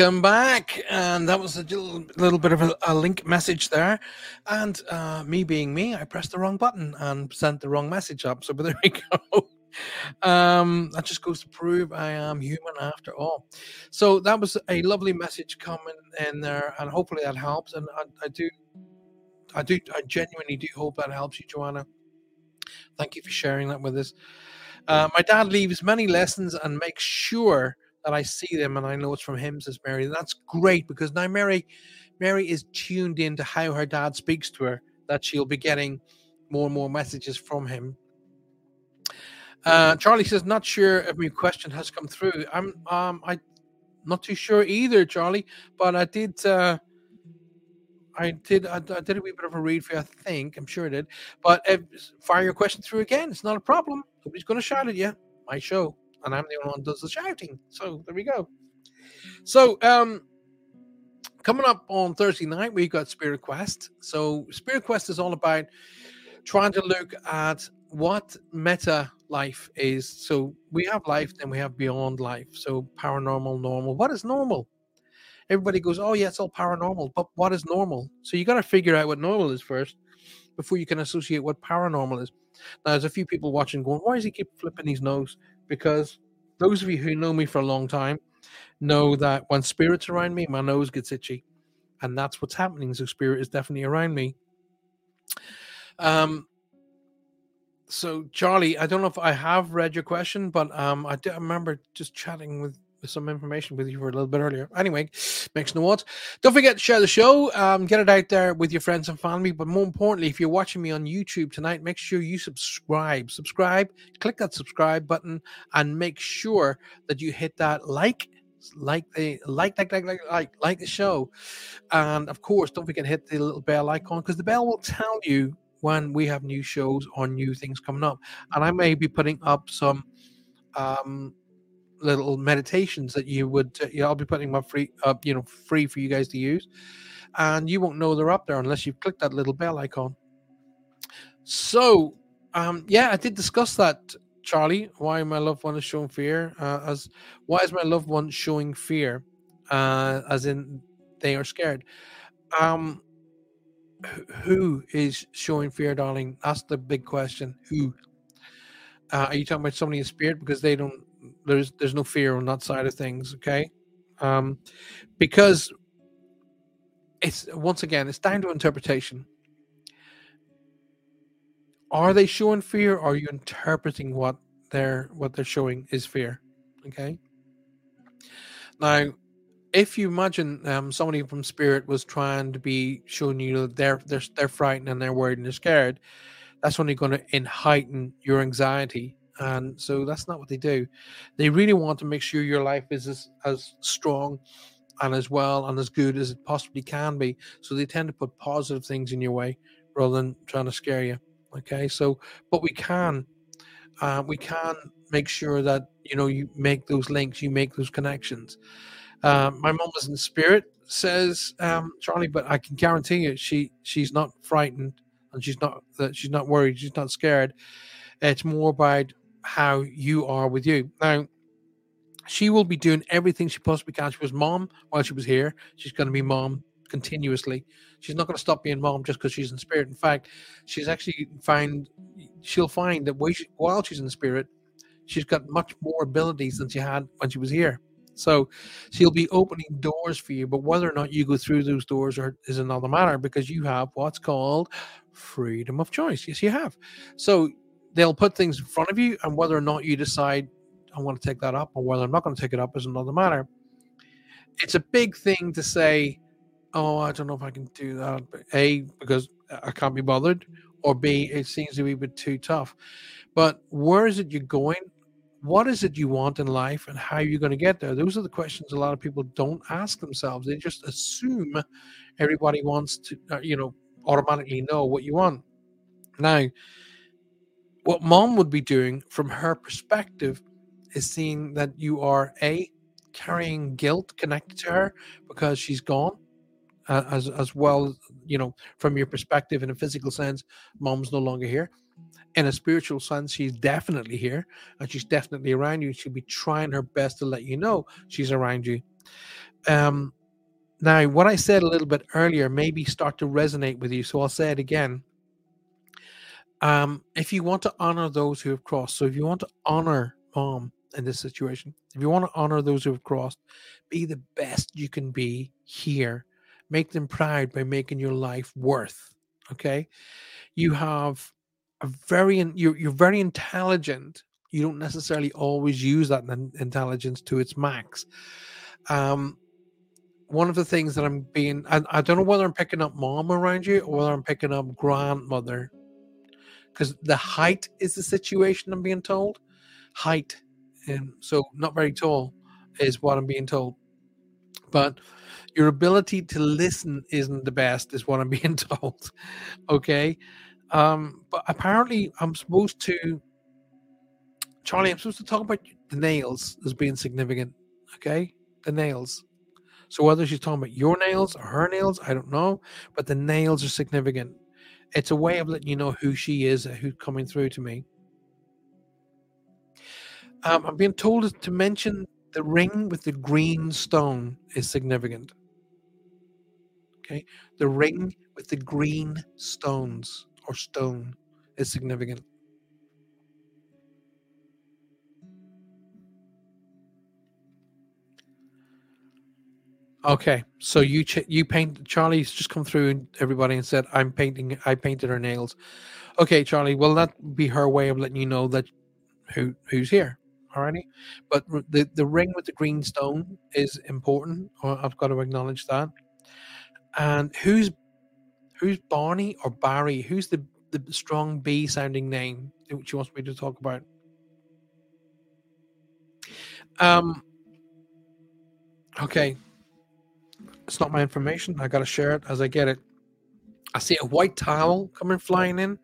Welcome back. And that was a little, little bit of a, a, link message there. And uh, me being me, I pressed the wrong button and sent the wrong message up. So, but there we go. Um, that just goes to prove I am human after all. So that was a lovely message coming in there, and hopefully that helps. And I, I do, I do, I genuinely do hope that helps you, Joanna. Thank you for sharing that with us. Uh, my dad leaves many lessons and makes sure that I see them and I know it's from him, says Mary. And that's great because now Mary, Mary is tuned in to how her dad speaks to her, that she'll be getting more and more messages from him. Uh, Charlie says, not sure if my question has come through. I'm um I not too sure either, Charlie, but I did uh I did. I, did a wee bit of a read for you. I think I'm sure I did. But fire your question through again. It's not a problem. Nobody's going to shout at you. My show, and I'm the only one who does the shouting. So there we go. So um, coming up on Thursday night, we've got Spirit Quest. So Spirit Quest is all about trying to look at what meta life is. So we have life, then we have beyond life. So paranormal, normal. What is normal? Everybody goes, oh yeah, it's all paranormal. But what is normal? So you got to figure out what normal is first before you can associate what paranormal is. Now, there's a few people watching going, why does he keep flipping his nose? Because those of you who know me for a long time know that when spirits around me, my nose gets itchy. And that's what's happening. So spirit is definitely around me. Um, so Charlie, I don't know if I have read your question, but um, I, did, I remember just chatting with some information with you for a little bit earlier. Anyway, makes no odds. Don't forget to share the show, um, get it out there with your friends and family. But more importantly, if you're watching me on YouTube tonight, make sure you subscribe. Subscribe, click that subscribe button, and make sure that you hit that like like the like like like like like like the show and of course don't forget to hit the little bell icon because the bell will tell you when we have new shows or new things coming up. And I may be putting up some um, little meditations that you would, uh, I'll be putting my free, up, you know, free for you guys to use. And you won't know they're up there unless you click that little bell icon. So, um, yeah, I did discuss that, Charlie. Why my loved one is showing fear? Uh, as why is my loved one showing fear? Uh, as in they are scared. Um, who is showing fear, darling? That's the big question. Who? Uh, are you talking about somebody in spirit? Because they don't. There's there's no fear on that side of things. Okay, um, because it's once again it's down to interpretation. Are they showing fear? Or are you interpreting what they're what they're showing is fear? Okay. Now, if you imagine um, somebody from spirit was trying to be showing you that they're they're they're frightened and they're worried and they're scared, that's only going to heighten your anxiety. And so that's not what they do. They really want to make sure your life is as, as strong and as well and as good as it possibly can be. So they tend to put positive things in your way rather than trying to scare you. Okay, so but we can, uh, we can make sure that you know you make those links, you make those connections. Um, my mom was in spirit, says um, Charlie, but I can guarantee you, she she's not frightened and she's not that she's not worried, she's not scared. It's more about how you are with you now. She will be doing everything she possibly can. She was mom while she was here. She's going to be mom continuously. She's not going to stop being mom just because she's in spirit. In fact, she's actually find she'll find that while she's in spirit, she's got much more abilities than she had when she was here. So she'll be opening doors for you, but whether or not you go through those doors is another matter because you have what's called freedom of choice. Yes, you have. So they'll put things in front of you, and whether or not you decide I want to take that up or whether I'm not going to take it up is another matter. It's a big thing to say, oh, I don't know if I can do that. A, because I can't be bothered, or B, it seems to be a bit too tough. But where is it you're going? what is it you want in life and how are you going to get there those are the questions a lot of people don't ask themselves they just assume everybody wants to uh, you know automatically know what you want now what mom would be doing from her perspective is seeing that you are a carrying guilt connected to her because she's gone uh, as as well you know from your perspective in a physical sense mom's no longer here in a spiritual sense, she's definitely here and she's definitely around you. She'll be trying her best to let you know she's around you. Um, now, what I said a little bit earlier maybe start to resonate with you, so I'll say it again. Um, if you want to honor those who have crossed, so if you want to honor mom in this situation, if you want to honor those who have crossed, be the best you can be here. Make them proud by making your life worth. Okay. You have a very you're you're very intelligent. You don't necessarily always use that intelligence to its max. Um, one of the things that I'm being, I, I don't know whether I'm picking up mom around you or whether I'm picking up grandmother, because the height is the situation I'm being told. Height, and so not very tall is what I'm being told. but your ability to listen isn't the best, is what I'm being told. okay. Um, but apparently, I'm supposed to, Charlie, I'm supposed to talk about the nails as being significant. Okay. The nails. So whether she's talking about your nails or her nails, I don't know, but the nails are significant. It's a way of letting you know who she is, who's coming through to me. Um, I'm being told to mention the ring with the green stone is significant. Okay, the ring with the green stones or stone is significant. Okay, so you ch- you paint Charlie's just come through and everybody and said I'm painting I painted her nails. Okay, Charlie, will that be her way of letting you know that who who's here? Alrighty, but the the ring with the green stone is important. I've got to acknowledge that. And who's who's Barney or Barry? Who's the the strong B sounding name which you wants me to talk about? Um. Okay, it's not my information. I gotta share it as I get it. I see a white towel coming flying in.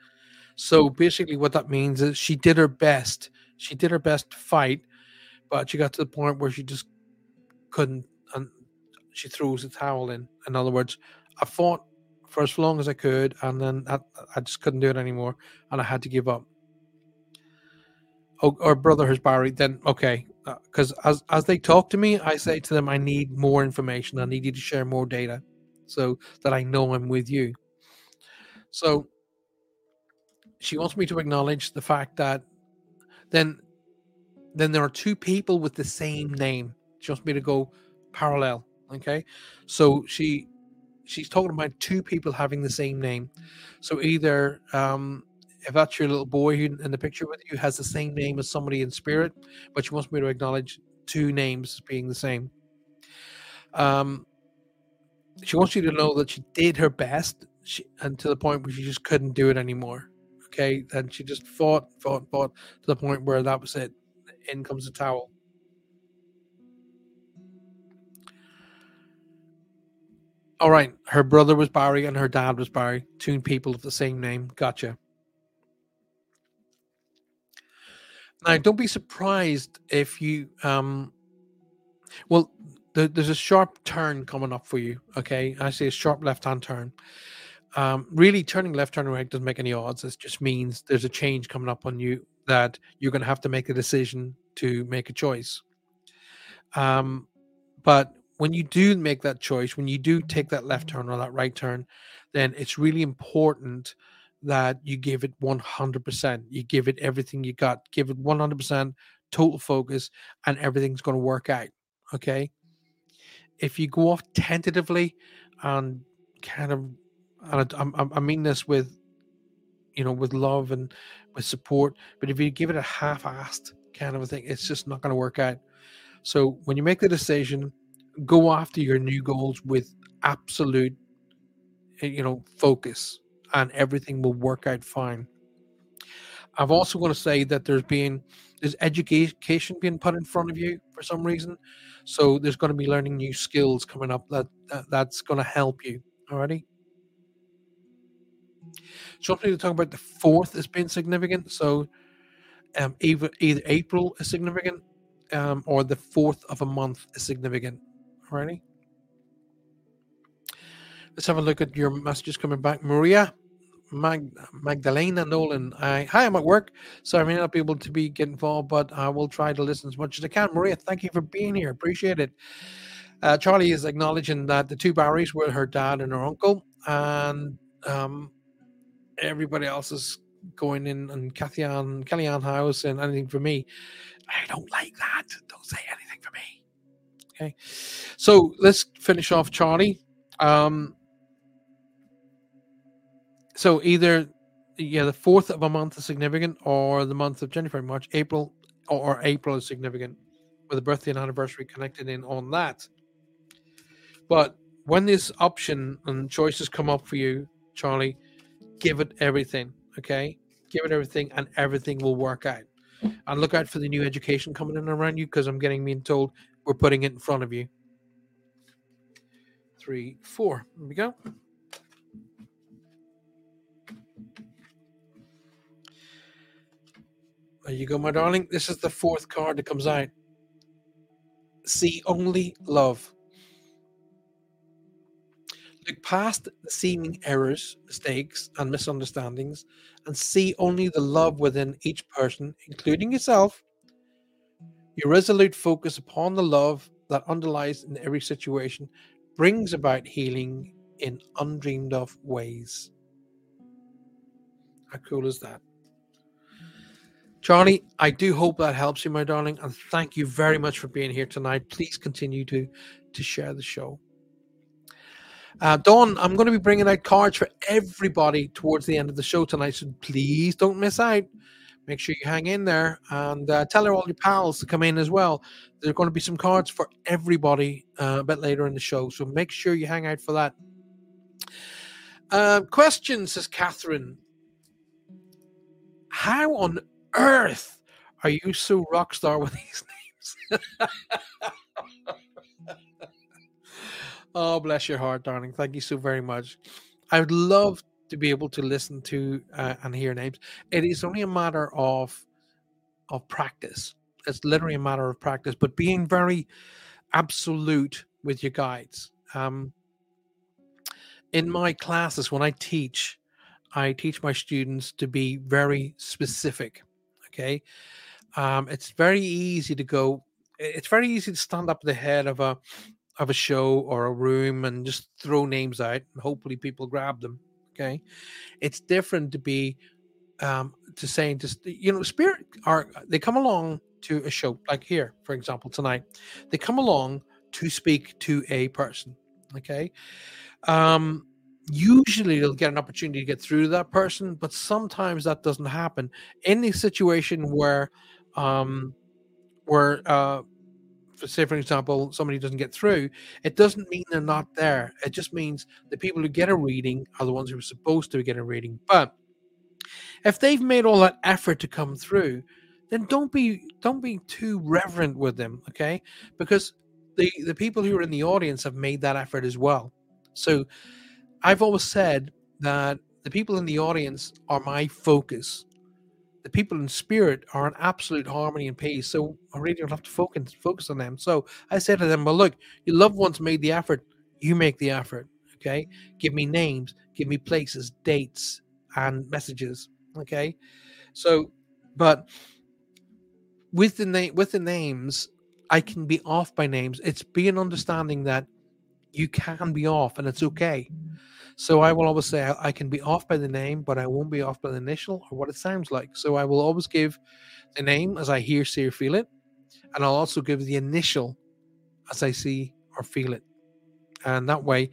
So basically, what that means is she did her best. She did her best to fight, but she got to the point where she just couldn't, and she throws the towel in. In other words, I fought for as long as I could, and then I, I just couldn't do it anymore, and I had to give up. Oh, our brother has buried. Then okay, because uh, as as they talk to me, I say to them, I need more information. I need you to share more data, so that I know I'm with you. So she wants me to acknowledge the fact that then then there are two people with the same name. She wants me to go parallel. Okay, so she she's talking about two people having the same name. So either um, if that's your little boy who in the picture with you has the same name as somebody in spirit, but she wants me to acknowledge two names being the same. Um, she wants you to know that she did her best, she, and to the point where she just couldn't do it anymore. Okay, and she just fought, fought, fought to the point where that was it. In comes the towel. All right, her brother was Barry and her dad was Barry, two people of the same name. Gotcha. Now, don't be surprised if you, um, well, the, there's a sharp turn coming up for you. Okay, I say a sharp left-hand turn. Um, really, turning left, turning right doesn't make any odds. It just means there's a change coming up on you that you're going to have to make a decision to make a choice. Um, but when you do make that choice, when you do take that left turn or that right turn, then it's really important that you give it 100%. You give it everything you got. Give it 100% total focus, and everything's going to work out. Okay. If you go off tentatively and kind of, and I, I mean this with, you know, with love and with support, but if you give it a half assed kind of a thing, it's just not going to work out. So when you make the decision, go after your new goals with absolute, eh, you know, focus and everything will work out fine. I've also going to say that there's been there's education being put in front of you for some reason, so there's going to be learning new skills coming up that, that that's going to help you. Alrighty. So I'm going to talk about the fourth as being significant. So um, either either April is significant, um, or the fourth of a month is significant. Alrighty. Let's have a look at your messages coming back. Maria Mag- Magdalena Nolan. I, hi, I'm at work, so I may not be able to be get involved, but I will try to listen as much as I can. Maria, thank you for being here. Appreciate it. Uh, Charlie is acknowledging that the two Barrys were her dad and her uncle, and um, everybody else is going in and Kathy Ann, Kellyanne House and anything for me. I don't like that. Don't say anything for me. Okay. So let's finish off Charlie. Um, so either yeah, the fourth of a month is significant, or the month of January, March, April, or, April is significant, with a birthday and anniversary connected in on that. But when this option and choices come up for you, Charlie, give it everything. Okay, give it everything, and everything will work out. And look out for the new education coming in around you, because I'm getting being told we're putting it in front of you. three, four. Here we go. There you go, my darling. This is the fourth card that comes out. See only love. Look past the seeming errors, mistakes, and misunderstandings and see only the love within each person, including yourself. Your resolute focus upon the love that underlies in every situation brings about healing in undreamed of ways. How cool is that? Charlie, I do hope that helps you, my darling, and thank you very much for being here tonight. Please continue to to share the show. Uh, Dawn, I'm going to be bringing out cards for everybody towards the end of the show tonight, so please don't miss out. Make sure you hang in there and uh, tell all your pals to come in as well. There are going to be some cards for everybody uh, a bit later in the show, so make sure you hang out for that. Uh, question says Catherine. How on earth are you so rock star with these names? Oh, bless your heart, darling. Thank you so very much. I would love to be able to listen to uh, and hear names. It is only a matter of of practice. It's literally a matter of practice, but being very absolute with your guides. Um, in my classes, when I teach, I teach my students to be very specific. Okay, um, it's very easy to go. It's very easy to stand up the head of a of a show or a room and just throw names out and hopefully people grab them okay? It's different to be um to saying just you know spirit are they come along to a show like here for example tonight. They come along to speak to a person okay? Um usually they'll get an opportunity to get through to that person but sometimes that doesn't happen. In a situation where um where uh say for example somebody doesn't get through it doesn't mean they're not there. It just means the people who get a reading are the ones who are supposed to get a reading. But if they've made all that effort to come through then don't be don't be too reverent with them okay? Because the the people who are in the audience have made that effort as well. So i've always said that the people in the audience are my focus the people in spirit are in absolute harmony and peace. So I really don't have to focus focus on them. So I said to them, Well, look, your loved ones made the effort, you make the effort. Okay. Give me names, give me places, dates, and messages. Okay. So but with the name with the names, I can be off by names. It's being understanding that you can be off and it's okay. So I will always say I, can be off by the name, but I won't be off by the initial or what it sounds like. So I will always give the name as I hear, see, or feel it. And I'll also give the initial as I see or feel it. And that way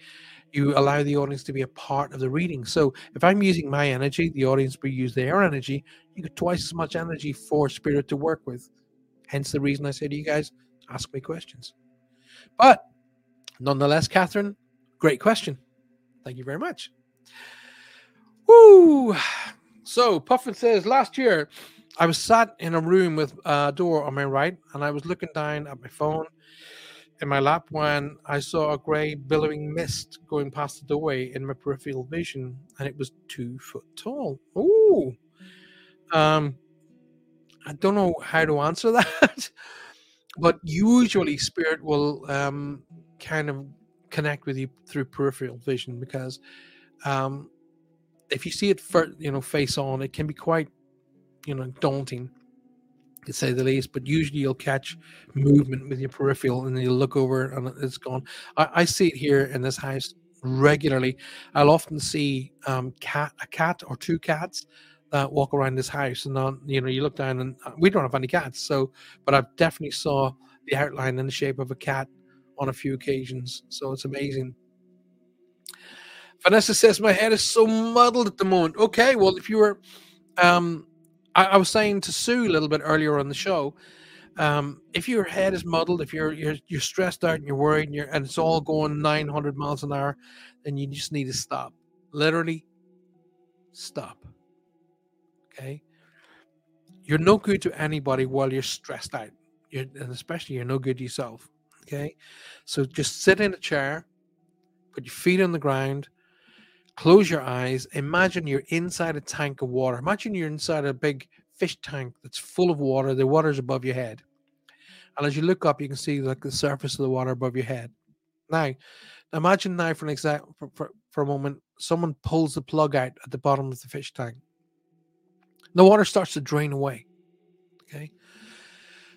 you allow the audience to be a part of the reading. So if I'm using my energy, the audience will use their energy. You get twice as much energy for spirit to work with. Hence the reason I say to you guys, ask me questions. But nonetheless, Catherine, great question. Thank you very much. Woo! So Puffin says last year I was sat in a room with a door on my right, and I was looking down at my phone in my lap when I saw a grey billowing mist going past the doorway in my peripheral vision, and it was two foot tall. Ooh. Um, I don't know how to answer that, but usually spirit will um kind of connect with you through peripheral vision because um, if you see it for you know face on, it can be quite you know daunting to say the least. But usually you'll catch movement with your peripheral, and then you'll look over and it's gone. I, I see it here in this house regularly. I'll often see um, cat a cat or two cats that walk around this house, and then you know you look down and uh, we don't have any cats. So, but I've definitely saw the outline in the shape of a cat on a few occasions. So it's amazing. Vanessa says my head is so muddled at the moment. Okay, well if you were, um, I, I was saying to Sue a little bit earlier on the show, um, if your head is muddled, if you're you're you're stressed out and you're worried and you're and it's all going 900 miles an hour, then you just need to stop. Literally, stop. Okay. You're no good to anybody while you're stressed out. You're, and especially you're no good to yourself. Okay. So just sit in a chair, Put your feet on the ground. Close your eyes. Imagine you're inside a tank of water. Imagine you're inside a big fish tank that's full of water. The water's above your head. And as you look up, you can see like the surface of the water above your head. Now, imagine now for an exact for, for, for a moment, someone pulls the plug out at the bottom of the fish tank. The water starts to drain away. Okay.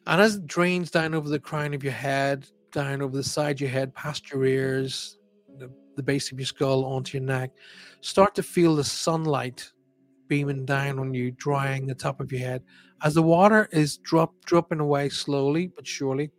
And as it drains down over the crown of your head, down over the side of your head, past your ears, the, the base of your skull, onto your neck, start to feel the sunlight beaming down on you, drying the top of your head. As the water is drop dropping away slowly but surely,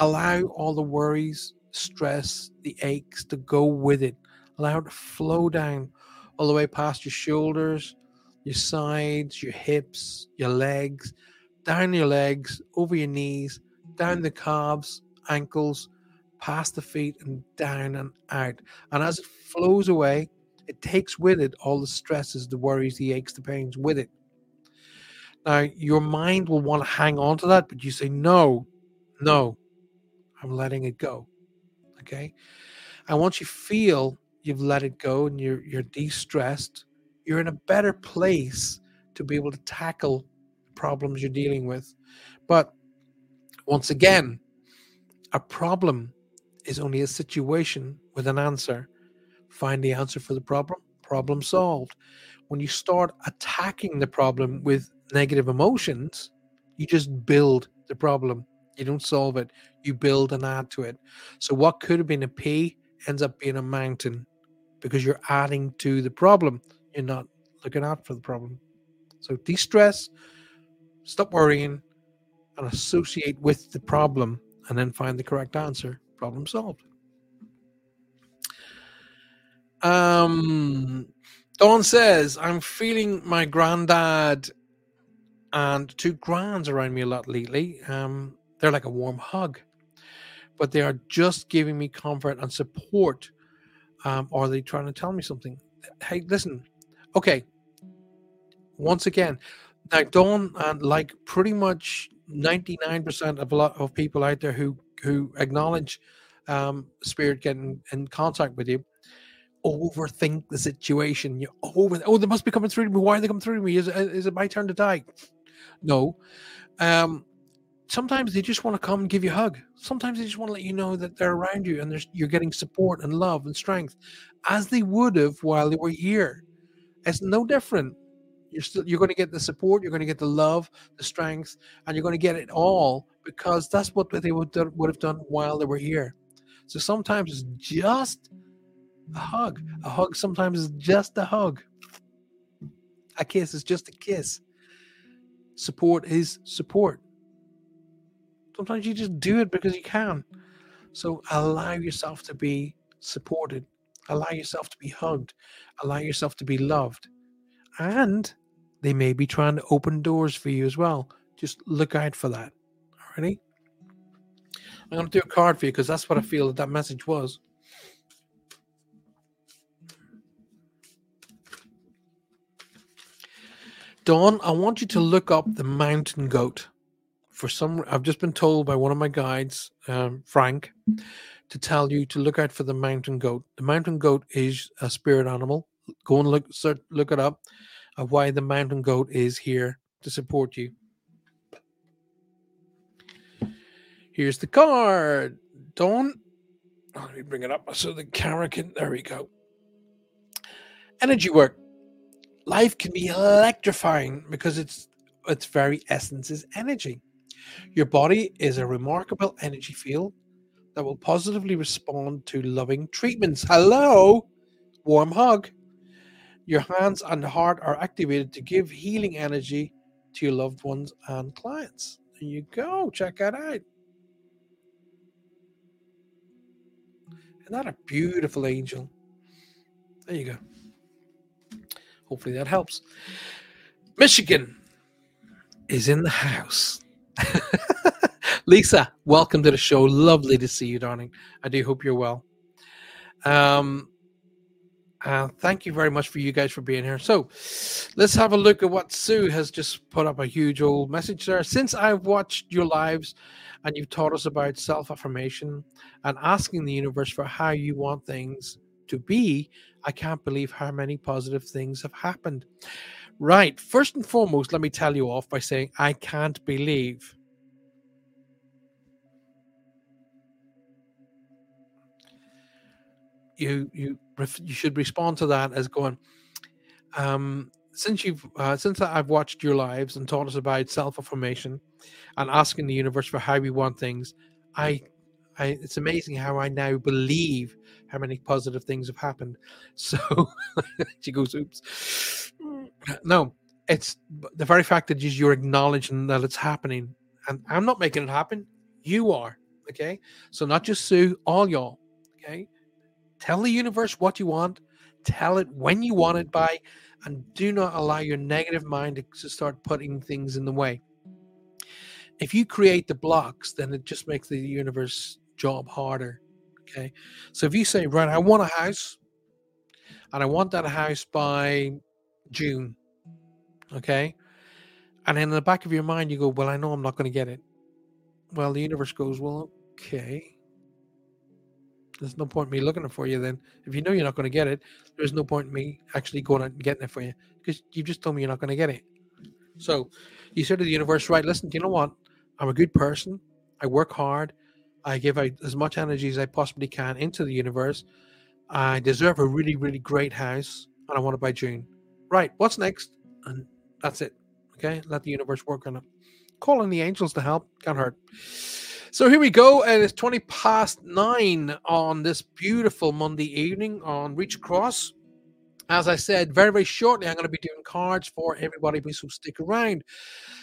allow all the worries, stress, the aches to go with it. Allow it to flow down all the way past your shoulders, your sides, your hips, your legs, down your legs, over your knees, down the calves, ankles, past the feet, and down and out. And as it flows away, it takes with it all the stresses, the worries, the aches, the pains with it. Now, your mind will want to hang on to that, but you say, no, no, I'm letting it go. Okay. And once you feel you've let it go and you're you're de-stressed, you're in a better place to be able to tackle problems you're dealing with. But once again, a problem is only a situation with an answer. Find the answer for the problem, problem solved. When you start attacking the problem with negative emotions, you just build the problem. You don't solve it, you build and add to it. So, what could have been a pea ends up being a mountain because you're adding to the problem. You're not looking out for the problem. So, de stress, stop worrying, and associate with the problem, and then find the correct answer. Problem solved. Um, Dawn says, I'm feeling my granddad and two grands around me a lot lately. Um, they're like a warm hug, but they are just giving me comfort and support. Um, are they trying to tell me something? Hey, listen, okay. Once again, now Dawn and like pretty much 99% of a lot of people out there who who acknowledge um, spirit getting in contact with you overthink the situation. You over oh they must be coming through to me. Why are they coming through to me? Is it, is it my turn to die? No. Um, sometimes they just want to come and give you a hug. Sometimes they just want to let you know that they're around you and you're getting support and love and strength, as they would have while they were here. It's no different. You're still you're going to get the support, you're going to get the love, the strength, and you're going to get it all because that's what they would would have done while they were here. So sometimes it's just a hug. A hug sometimes is just a hug. A kiss is just a kiss. Support is support. Sometimes you just do it because you can. So allow yourself to be supported. Allow yourself to be hugged. Allow yourself to be loved. And they may be trying to open doors for you as well. Just look out for that. Alrighty? I'm going to do a card for you because that's what I feel that that message was. Dawn, I want you to look up the mountain goat. For some, I've just been told by one of my guides, um, Frank, to tell you to look out for the mountain goat. The mountain goat is a spirit animal. Go and look, search, look it up. Of why the mountain goat is here to support you. Here's the card, Dawn. Oh, let me bring it up so the camera can. There we go. Energy work life can be electrifying because it's its very essence is energy. Your body is a remarkable energy field that will positively respond to loving treatments. Hello, warm hug. Your hands and heart are activated to give healing energy to your loved ones and clients. There you go. Check that out. Isn't that a beautiful angel? There you go. Hopefully that helps. Michigan is in the house. Lisa, welcome to the show. Lovely to see you, darling. I do hope you're well. Um, Uh, thank you very much for you guys for being here. So, let's have a look at what Sue has just put up a huge old message there. Since I've watched your lives and you've taught us about self affirmation and asking the universe for how you want things to be, I can't believe how many positive things have happened. Right. First and foremost, let me tell you off by saying, I can't believe. You you you should respond to that as going. Um, since you've uh, since I've watched your lives and taught us about self affirmation and asking the universe for how we want things, I, I it's amazing how I now believe how many positive things have happened. So she goes, "Oops." No, it's the very fact that you're acknowledging that it's happening, and I'm not making it happen. You are okay. So not just Sue, all y'all. Okay, tell the universe what you want. Tell it when you want it by and do not allow your negative mind to start putting things in the way. If you create the blocks, then it just makes the universe job harder. Okay. So if you say, right, I want a house and I want that house by June. Okay. And in the back of your mind, you go, well, I know I'm not going to get it. Well, the universe goes, well, okay. There's no point me looking for you then. If you know you're not going to get it, there's no point me actually going out and getting it for you because you've just told me you're not going to get it. So you say to the universe, right, listen, do you know what? I'm a good person. I work hard. I give out as much energy as I possibly can into the universe. I deserve a really, really great house and I want it by June. Right, what's next? And that's it. Okay, let the universe work on it. Calling the angels to help can't hurt. So here we go. And it's 20 past nine on this beautiful Monday evening on Reach Across. As I said, very, very shortly, I'm going to be doing cards for everybody. Please stick around.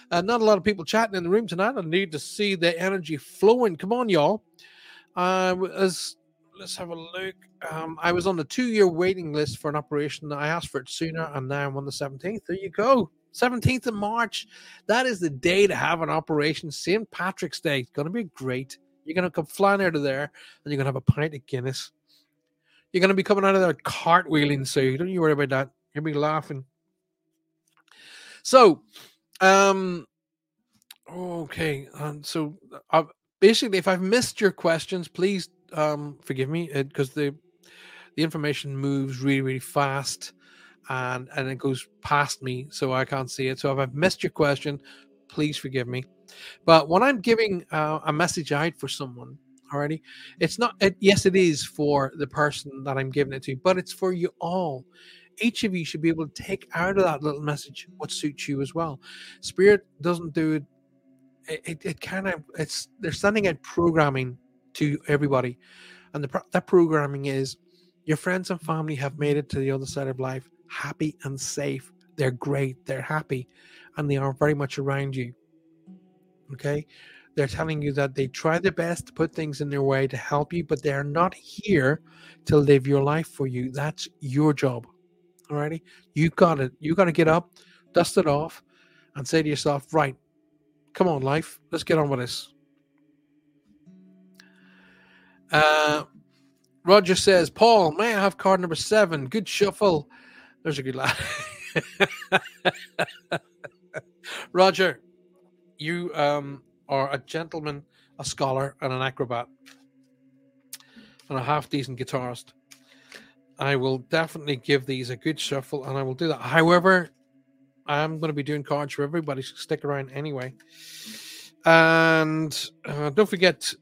Uh, not a lot of people chatting in the room tonight. I need to see the energy flowing. Come on, y'all. Uh, as let's have a look. Um, I was on the two-year waiting list for an operation. I asked for it sooner, and now I'm on the 17th. There you go. 17th of March. That is the day to have an operation. St. Patrick's Day. It's going to be great. You're going to come flying out of there and you're going to have a pint of Guinness. You're going to be coming out of there cartwheeling, so don't you worry about that. You'll be laughing. So, um, okay. Um, so, uh, basically, if I've missed your questions, please um, forgive me because uh, the the information moves really, really fast and and it goes past me, so I can't see it. So if I've missed your question, please forgive me. But when I'm giving uh, a message out for someone, already, it's not. It, yes, it is for the person that I'm giving it to, but it's for you all. Each of you should be able to take out of that little message what suits you as well. Spirit doesn't do it. It, it, kind of it's they're sending out programming to everybody, and the that programming is your friends and family have made it to the other side of life happy and safe. They're great, they're happy, and they are very much around you. Okay? They're telling you that they try their best to put things in their way to help you, but they're not here to live your life for you. That's your job. Alrighty? You got it. You got to get up, dust it off, and say to yourself, right, come on, life, let's get on with this. Uh, Roger says, Paul, may I have card number seven? Good shuffle. There's a good lad. Roger, you um, are a gentleman, a scholar, and an acrobat, and a half decent guitarist. I will definitely give these a good shuffle, and I will do that. However, I'm going to be doing cards for everybody. So stick around anyway. And uh, don't forget,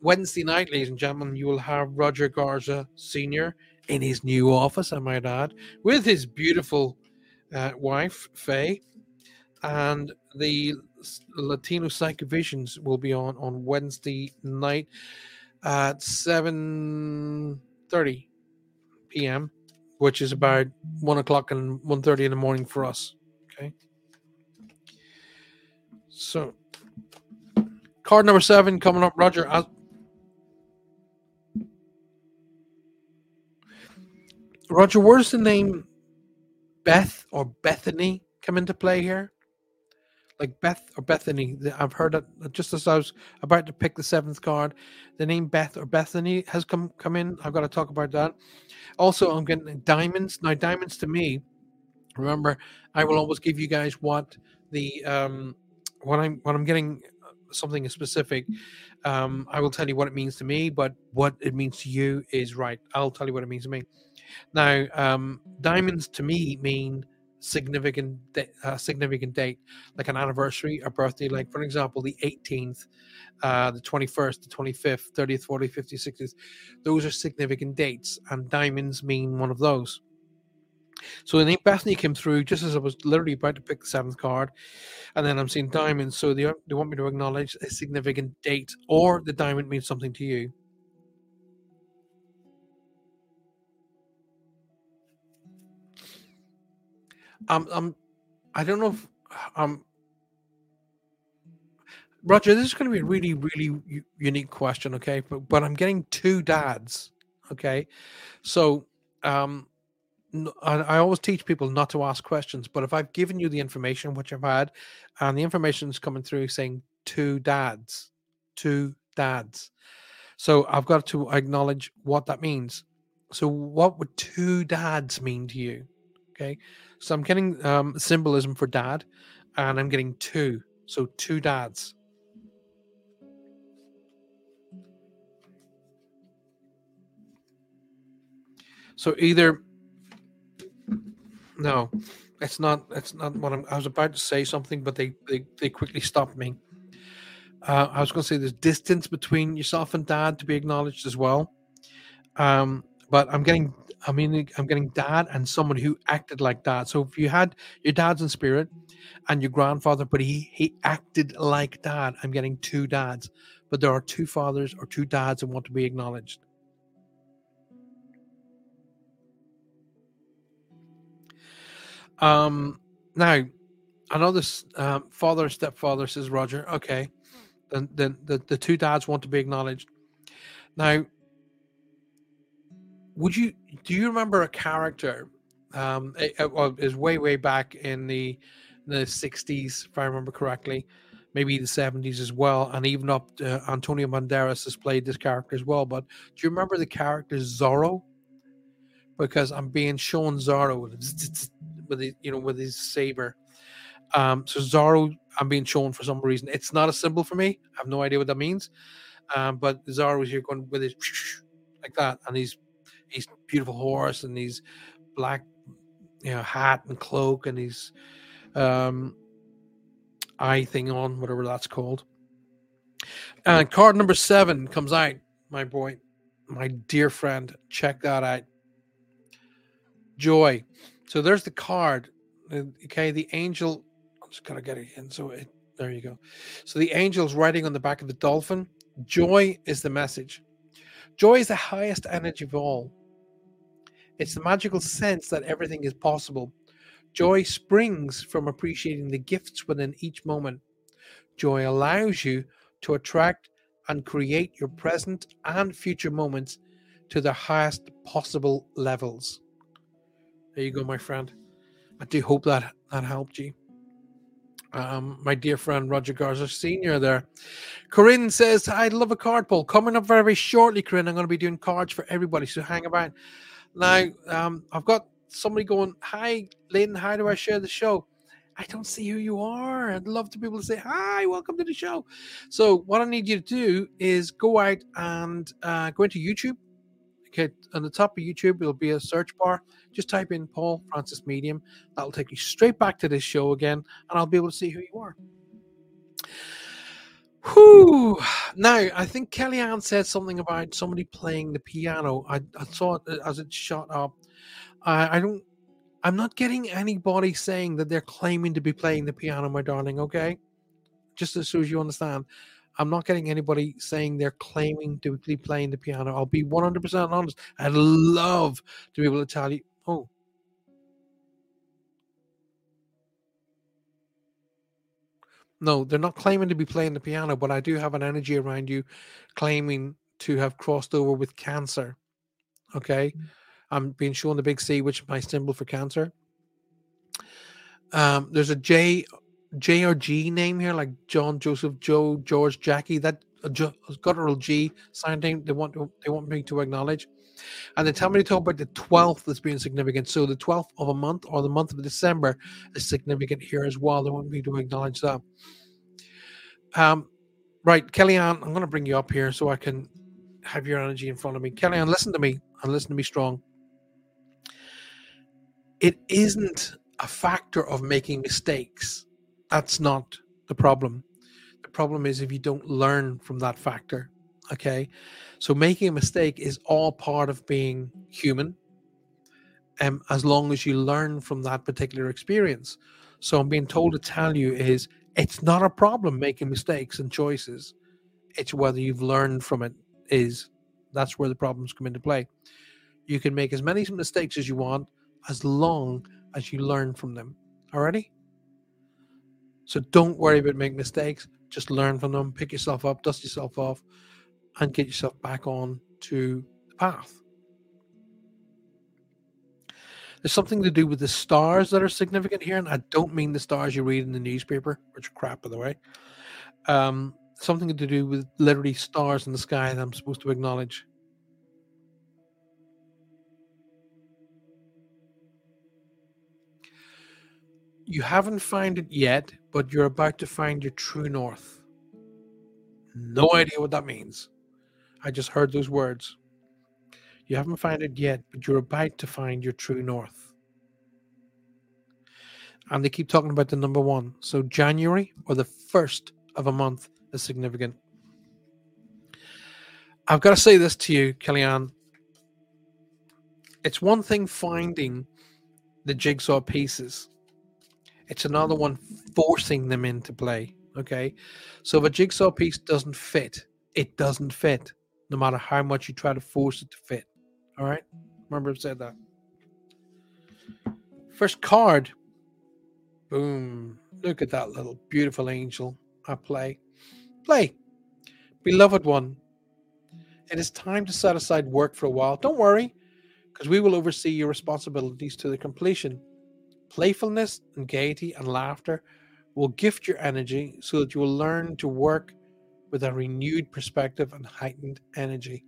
Wednesday night, ladies and gentlemen, you will have Roger Garza Sr in his new office, I might add, with his beautiful uh, wife, Faye. And the Latino Psychic Visions will be on on Wednesday night at 7.30 p.m., which is about 1 o'clock and 1.30 in the morning for us. Okay. So, card number seven coming up, Roger. Roger, where's the name Beth or Bethany come into play here? like Beth or Bethany. I've heard it just as I was about to pick the seventh card. The name Beth or Bethany has come come in. I've got to talk about that. Also, I'm getting diamonds. Now, diamonds to me, remember, I will always give you guys what the um when I'm when I'm getting something specific, um, I will tell you what it means to me, but what it means to you is right. I'll tell you what it means to me. Now, um, diamonds to me mean significant uh, significant date like an anniversary a birthday like for example the 18th uh the 21st the 25th 30th 40th 50th 60th those are significant dates and diamonds mean one of those so the name Bethany came through just as I was literally about to pick the seventh card, and then I'm seeing diamonds. So they, they want me to acknowledge a significant date, or the diamond means something to you. Um, um, I don't know if um, Roger, this is going to be a really, really u- unique question, okay? But but I'm getting two dads, okay? So um, I always teach people not to ask questions, but if I've given you the information, which I've had, and the information is coming through saying two dads, two dads. So I've got to acknowledge what that means. So, what would two dads mean to you? Okay. So I'm getting um, symbolism for dad, and I'm getting two. So, two dads. So either no, it's not. It's not what I'm, I was about to say something, but they they, they quickly stopped me. Uh, I was going to say there's distance between yourself and dad to be acknowledged as well. Um, but I'm getting, I mean, I'm getting dad and someone who acted like dad. So if you had your dad's in spirit and your grandfather, but he he acted like dad, I'm getting two dads. But there are two fathers or two dads that want to be acknowledged. Um, now, another um, father stepfather says Roger. Okay, then then the, the two dads want to be acknowledged. Now, would you do you remember a character? Um, it, is way way back in the the '60s, if I remember correctly, maybe the '70s as well, and even up to Antonio Banderas has played this character as well. But do you remember the character Zorro? Because I'm being shown Zorro with his, you know, with his saber. Um, so Zorro, I'm being shown for some reason. It's not a symbol for me. I have no idea what that means. Um, but Zorro is here going with his like that, and he's he's beautiful horse and he's black, you know, hat and cloak and he's um eye thing on, whatever that's called. And card number seven comes out, my boy, my dear friend. Check that out. Joy. So there's the card. Uh, okay, the angel. I'm just gonna get it in. So it, there you go. So the angel's writing on the back of the dolphin. Joy is the message. Joy is the highest energy of all. It's the magical sense that everything is possible. Joy springs from appreciating the gifts within each moment. Joy allows you to attract and create your present and future moments to the highest possible levels. There you go, my friend. I do hope that that helped you. Um, my dear friend Roger Garza Sr. there. Corinne says, I'd love a card pull. Coming up very, very shortly, Corinne. I'm going to be doing cards for everybody, so hang about. Now, um, I've got somebody going, Hi, Lynn, how do I share the show? I don't see who you are. I'd love to be able to say, Hi, welcome to the show. So, what I need you to do is go out and uh, go into YouTube Okay, on the top of YouTube, there'll be a search bar. Just type in Paul Francis Medium. That'll take you straight back to this show again, and I'll be able to see who you are. Whew. Now, I think Kellyanne said something about somebody playing the piano. I, I saw it uh, as it shot up. I, I don't. I'm not getting anybody saying that they're claiming to be playing the piano, my darling. Okay, just as soon as you understand. I'm not getting anybody saying they're claiming to be playing the piano. I'll be 100% honest. I'd love to be able to tell you, oh, No, they're not claiming to be playing the piano, but I do have an energy around you claiming to have crossed over with cancer. Okay. Mm. I'm being shown the big C, which is my symbol for cancer. Um, there's a J J or G name here, like John, Joseph, Joe, George, Jackie. That uh, guttural G sign name they want to, they want me to acknowledge, and they tell me to talk about the twelfth as being significant. So the twelfth of a month or the month of December is significant here as well. They want me to acknowledge that. Um, right, Kellyanne, I'm going to bring you up here so I can have your energy in front of me. Kellyanne, listen to me and listen to me strong. It isn't a factor of making mistakes. That's not the problem. The problem is if you don't learn from that factor. Okay. So making a mistake is all part of being human. Um, as long as you learn from that particular experience. So I'm being told to tell you is it's not a problem making mistakes and choices. It's whether you've learned from it is that's where the problems come into play. You can make as many mistakes as you want as long as you learn from them. Already? So don't worry about making mistakes. Just learn from them, pick yourself up, dust yourself off, and get yourself back on to the path. There's something to do with the stars that are significant here, and I don't mean the stars you read in the newspaper, which are crap, by the way. Um, something to do with literally stars in the sky that I'm supposed to acknowledge. You haven't found it yet, but you're about to find your true north. No idea what that means. I just heard those words. You haven't found it yet, but you're about to find your true north. And they keep talking about the number one. So January or the first of a month is significant. I've got to say this to you, Kellyanne. It's one thing finding the jigsaw pieces it's another one forcing them into play. Okay. So if a jigsaw piece doesn't fit, it doesn't fit, no matter how much you try to force it to fit. All right. Remember, I've said that. First card. Boom. Look at that little beautiful angel. I play. Play. Beloved one. It is time to set aside work for a while. Don't worry, because we will oversee your responsibilities to the completion. Playfulness and gaiety and laughter will gift your energy so that you will learn to work with a renewed perspective and heightened energy.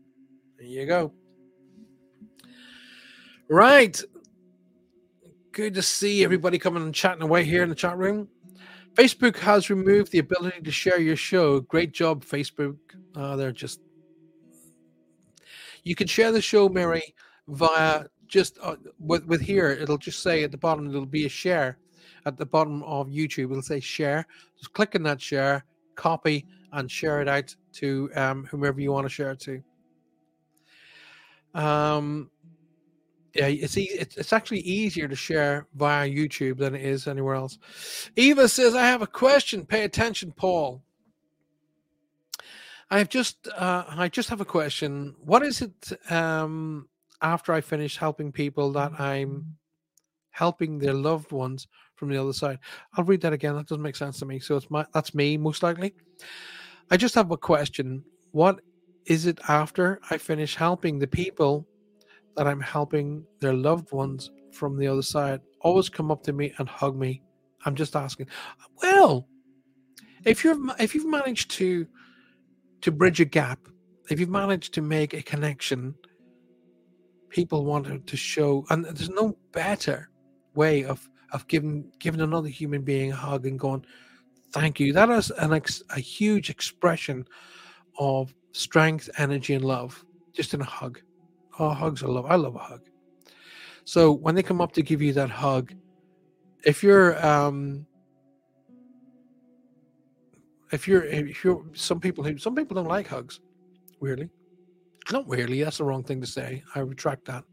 There you go. Right. Good to see everybody coming and chatting away here in the chat room. Facebook has removed the ability to share your show. Great job, Facebook. Uh, they're just. You can share the show, Mary, via just uh, with with here, it'll just say at the bottom it'll be a share at the bottom of YouTube. It'll say share. Just click on that share, copy, and share it out to um, whomever you want to share it to. Um, yeah, it's, e- it's actually easier to share via YouTube than it is anywhere else. Eva says, "I have a question. Pay attention, Paul." I've just uh, I just have a question. What is it um, after I finish helping people that I'm helping their loved ones from the other side. I'll read that again. That doesn't make sense to me. So it's my that's me most likely. I just have a question. What is it after I finish helping the people that I'm helping their loved ones from the other side always come up to me and hug me? I'm just asking. Well, if you've if you've managed to to bridge a gap, if you've managed to make a connection people want to show, and there's no better way of of giving giving another human being a hug and going, "Thank you." That is an ex, a huge expression of strength, energy, and love, just in a hug. Oh, hugs I love. I love a hug. So when they come up to give you that hug, if you're um, if you're if you're some people who some people don't like hugs, weirdly. Not weirdly. That's the wrong thing to say. I retract that.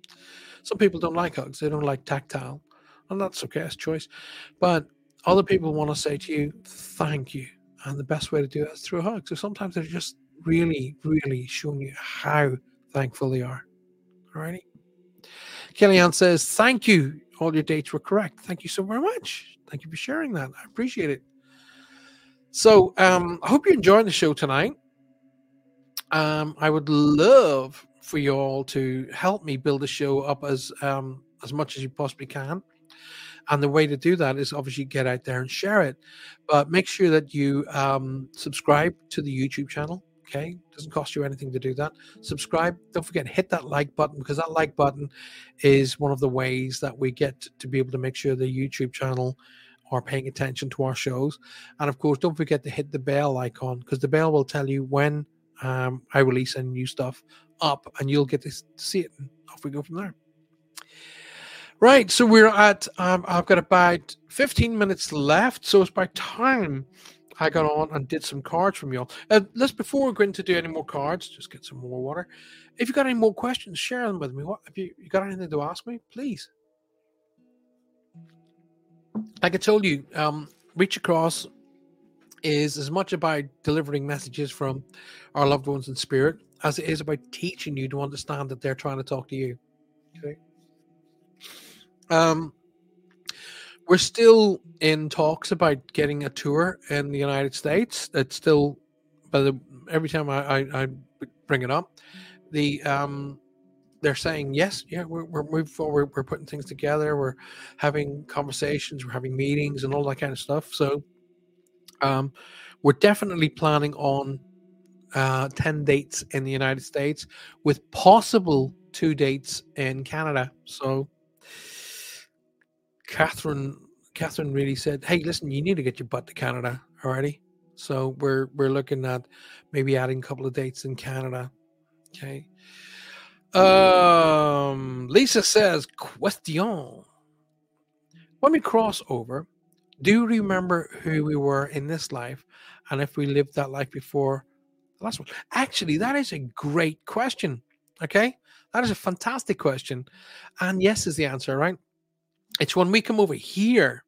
Some people don't like hugs. They don't like tactile. And that's okay. It's choice. But other people want to say to you, thank you. And the best way to do that is through a hug. So sometimes they're just really, really showing you how thankful they are. Alrighty. Kellyanne says, thank you. All your dates were correct. Thank you so very much. Thank you for sharing that. I appreciate it. So um, I hope you're enjoying the show tonight. Um, I would love for you all to help me build the show up as um, as much as you possibly can. And the way to do that is obviously get out there and share it. But make sure that you um, subscribe to the YouTube channel. Okay, doesn't cost you anything to do that. Subscribe. Don't forget hit that like button because that like button is one of the ways that we get to be able to make sure the YouTube channel are paying attention to our shows. And of course, don't forget to hit the bell icon because the bell will tell you when um, I release any new stuff up, and you'll get to see it. Off we go from there. Right, so we're at. Um, I've got about 15 minutes left, so it's by time I got on and did some cards from y'all. Uh, let's before we're going to do any more cards, just get some more water. If you got any more questions, share them with me. What if you, you got anything to ask me? Please. Like I told you, um, Reach Across is as much about delivering messages from our loved ones in spirit as it is about teaching you to understand that they're trying to talk to you. Um, we're still in talks about getting a tour in the United States. It's still, by the every time I, I, I bring it up, the um, they're saying yes, yeah, we're, we're moving forward. We're putting things together. We're having conversations. We're having meetings and all that kind of stuff. So, um, we're definitely planning on uh, ten dates in the United States with possible two dates in Canada. So Catherine Catherine really said, "Hey, listen, you need to get your butt to Canada already." So we're we're looking at maybe adding a couple of dates in Canada. Okay. Um, Lisa says, "Question: When we cross over, do we remember who we were in this life, and if we lived that life before the last one?" Actually, that is a great question. Okay, that is a fantastic question, and yes is the answer. Right? It's when we come over here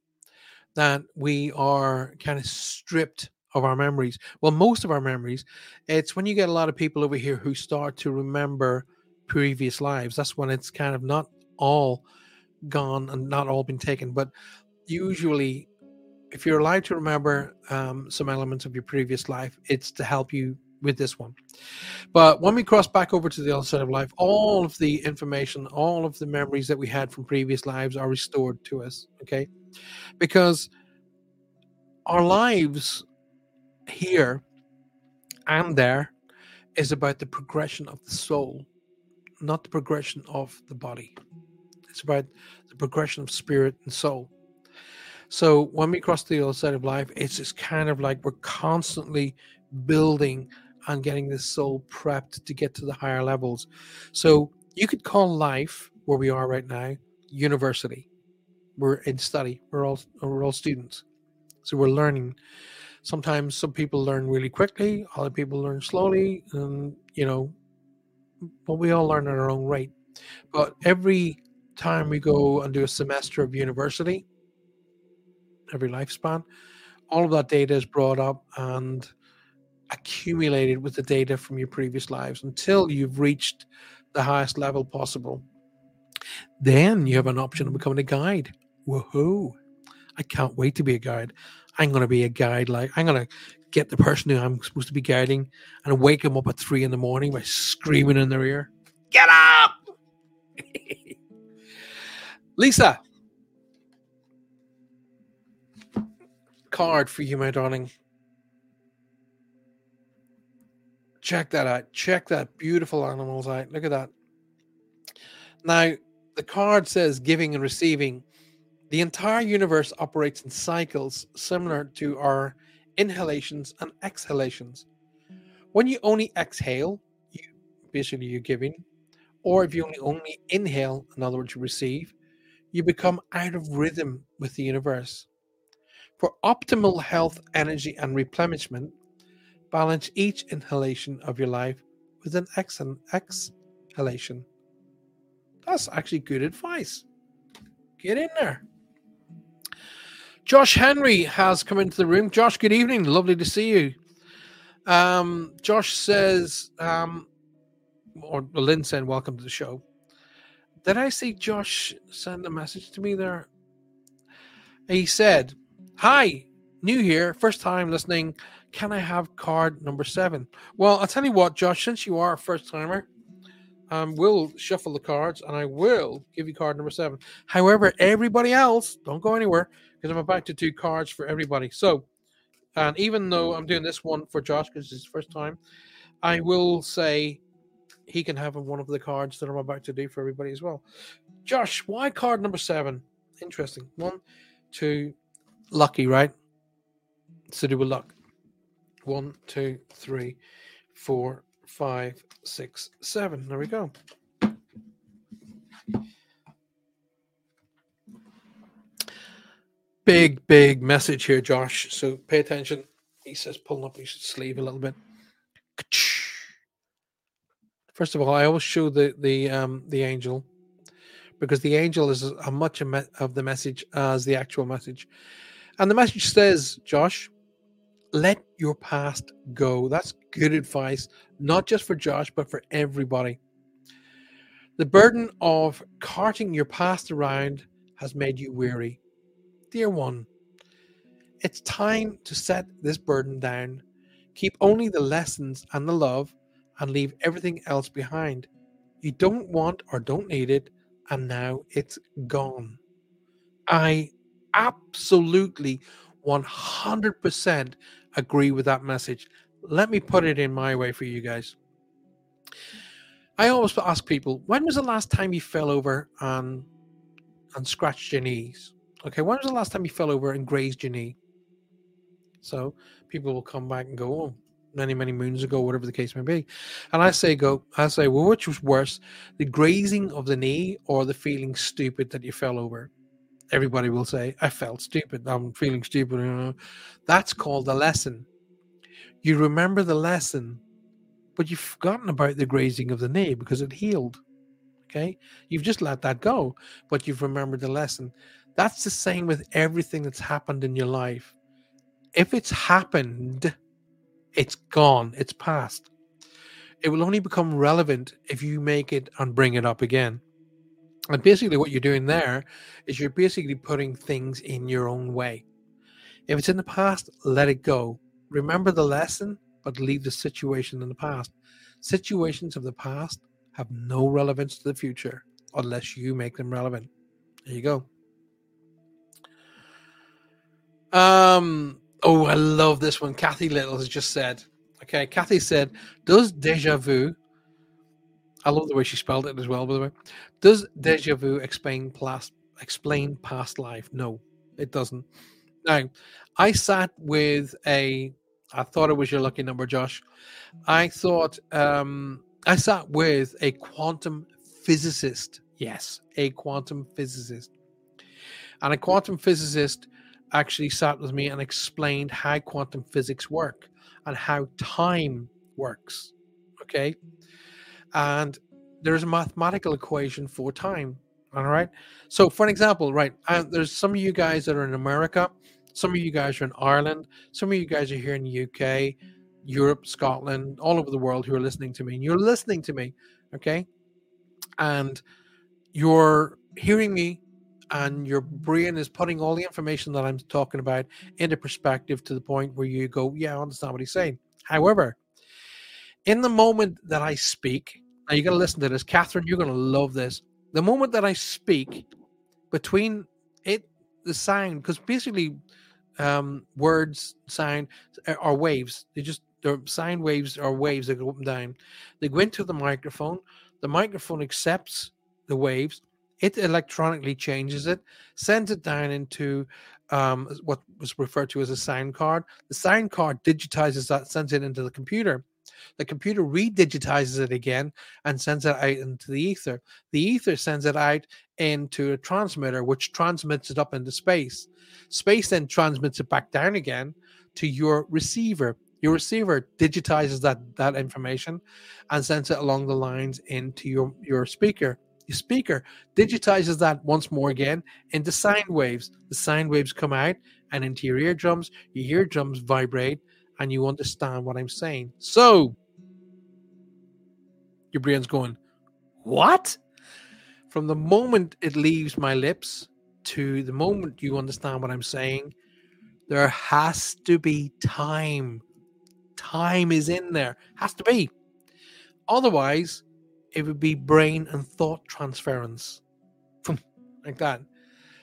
that we are kind of stripped of our memories. Well, most of our memories, it's when you get a lot of people over here who start to remember previous lives. That's when it's kind of not all gone and not all been taken. But usually, if you're allowed to remember um, some elements of your previous life, it's to help you with this one. But when we cross back over to the other side of life, all of the information, all of the memories that we had from previous lives are restored to us. Okay. Because our lives here and there is about the progression of the soul, not the progression of the body. It's about the progression of spirit and soul. So when we cross the other side of life, it's just kind of like we're constantly building and getting the soul prepped to get to the higher levels. So you could call life where we are right now university. We're in study. We're all we're all students. So we're learning. Sometimes some people learn really quickly, other people learn slowly, and you know, but we all learn at our own rate. But every time we go and do a semester of university, every lifespan, all of that data is brought up and accumulated with the data from your previous lives until you've reached the highest level possible. Then you have an option of becoming a guide. Woohoo! I can't wait to be a guide. I'm going to be a guide. Like I'm going to get the person who I'm supposed to be guiding and wake them up at three in the morning by screaming in their ear, "Get up!" Lisa, card for you, my darling. Check that out. Check that beautiful animals out. Look at that. Now, the card says giving and receiving. The entire universe operates in cycles similar to our inhalations and exhalations. When you only exhale, you basically you're giving, or if you only only inhale, in other words, you receive, you become out of rhythm with the universe. For optimal health, energy, and replenishment, Balance each inhalation of your life with an exhalation. That's actually good advice. Get in there. Josh Henry has come into the room. Josh, good evening. Lovely to see you. Um, Josh says, um, or Lynn saying, welcome to the show. Did I see Josh send a message to me there? He said, Hi, new here, first time listening. Can I have card number seven? Well, I'll tell you what, Josh, since you are a first timer, um, will shuffle the cards and I will give you card number seven. However, everybody else, don't go anywhere because I'm about to do cards for everybody. So, and even though I'm doing this one for Josh because it's his first time, I will say he can have one of the cards that I'm about to do for everybody as well. Josh, why card number seven? Interesting. One, two, lucky, right? It's to do with luck. One, two, three, four, five, six, seven. There we go. Big, big message here, Josh. So pay attention. He says pulling up his sleeve a little bit. First of all, I always show the the um the angel because the angel is as much of the message as the actual message. And the message says, Josh, let your past go. That's good advice, not just for Josh, but for everybody. The burden of carting your past around has made you weary. Dear one, it's time to set this burden down. Keep only the lessons and the love and leave everything else behind. You don't want or don't need it, and now it's gone. I absolutely 100% agree with that message. Let me put it in my way for you guys. I always ask people, when was the last time you fell over and and scratched your knees? Okay, when was the last time you fell over and grazed your knee? So people will come back and go, oh, many, many moons ago, whatever the case may be. And I say, go, I say, well, which was worse, the grazing of the knee or the feeling stupid that you fell over? Everybody will say, I felt stupid. I'm feeling stupid. That's called a lesson. You remember the lesson, but you've forgotten about the grazing of the knee because it healed. Okay. You've just let that go, but you've remembered the lesson. That's the same with everything that's happened in your life. If it's happened, it's gone, it's past. It will only become relevant if you make it and bring it up again. And basically, what you're doing there is you're basically putting things in your own way. If it's in the past, let it go. Remember the lesson, but leave the situation in the past. Situations of the past have no relevance to the future unless you make them relevant. There you go. Um. Oh, I love this one. Kathy Little has just said. Okay, Kathy said, "Does deja vu I love the way she spelled it as well, by the way. Does deja vu explain past explain past life? No, it doesn't. Now, I sat with a I thought it was your lucky number, Josh. I thought um I sat with a quantum physicist. Yes, a quantum physicist. And a quantum physicist actually sat with me and explained how quantum physics work and how time works. Okay and there's a mathematical equation for time. All right. So, for an example, right, uh, there's some of you guys that are in America, some of you guys are in Ireland, some of you guys are here in the UK, Europe, Scotland, all over the world who are listening to me. And you're listening to me, okay? And you're hearing me, and your brain is putting all the information that I'm talking about into perspective to the point where you go, Yeah, I understand what he's saying. However, in the moment that I speak, now you got to listen to this, Catherine. You're going to love this. The moment that I speak, between it, the sound, because basically, um, words, sound are waves. They just they're sine waves are waves that go up and down. They go into the microphone. The microphone accepts the waves. It electronically changes it, sends it down into um, what was referred to as a sound card. The sound card digitizes that, sends it into the computer. The computer redigitizes it again and sends it out into the ether. The ether sends it out into a transmitter, which transmits it up into space. Space then transmits it back down again to your receiver. Your receiver digitizes that, that information and sends it along the lines into your, your speaker. Your speaker digitizes that once more again into sine waves. The sine waves come out and into your eardrums. Your eardrums vibrate and you understand what I'm saying. So, your brain's going, What? From the moment it leaves my lips to the moment you understand what I'm saying, there has to be time. Time is in there, has to be. Otherwise, it would be brain and thought transference. like that.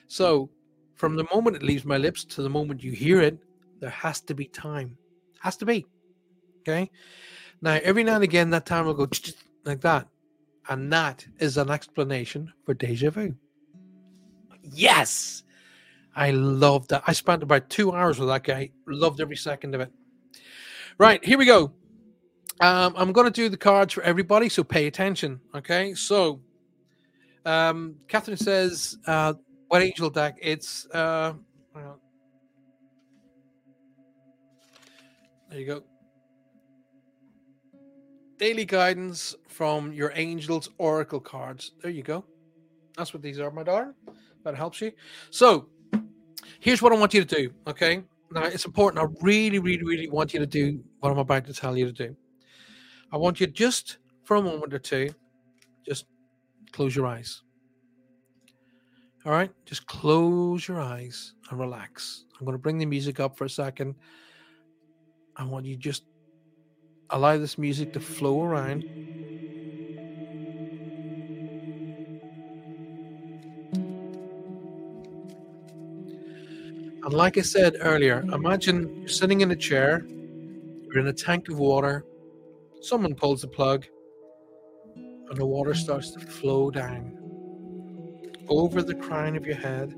So from the moment it leaves my lips to the moment you hear it, there has to be time. Has to be. Okay. Now, every now and again, that time will go like that. And that is an explanation for deja vu. Yes. I love that. I spent about two hours with that guy. Loved every second of it. Right, here we go. Um, I'm going to do the cards for everybody, so pay attention. Okay, so um, Catherine says, uh, "What angel deck?" It's uh, there you go. Daily guidance from your angels oracle cards. There you go. That's what these are, my darling. That helps you. So, here's what I want you to do. Okay, now it's important. I really, really, really want you to do what I'm about to tell you to do. I want you just for a moment or two, just close your eyes. All right, just close your eyes and relax. I'm going to bring the music up for a second. I want you just allow this music to flow around. And like I said earlier, imagine you're sitting in a chair, you're in a tank of water, Someone pulls the plug, and the water starts to flow down over the crown of your head,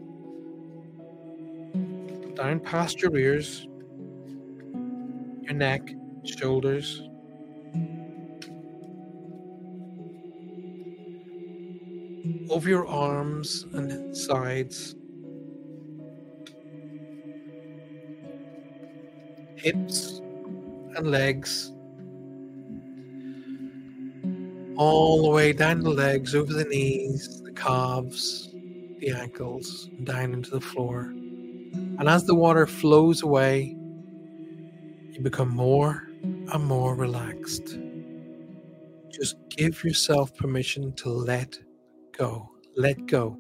down past your ears, your neck, shoulders. Over your arms and sides, hips and legs all the way down the legs, over the knees, the calves, the ankles, down into the floor. And as the water flows away, you become more and more relaxed. Just give yourself permission to let go. Let go.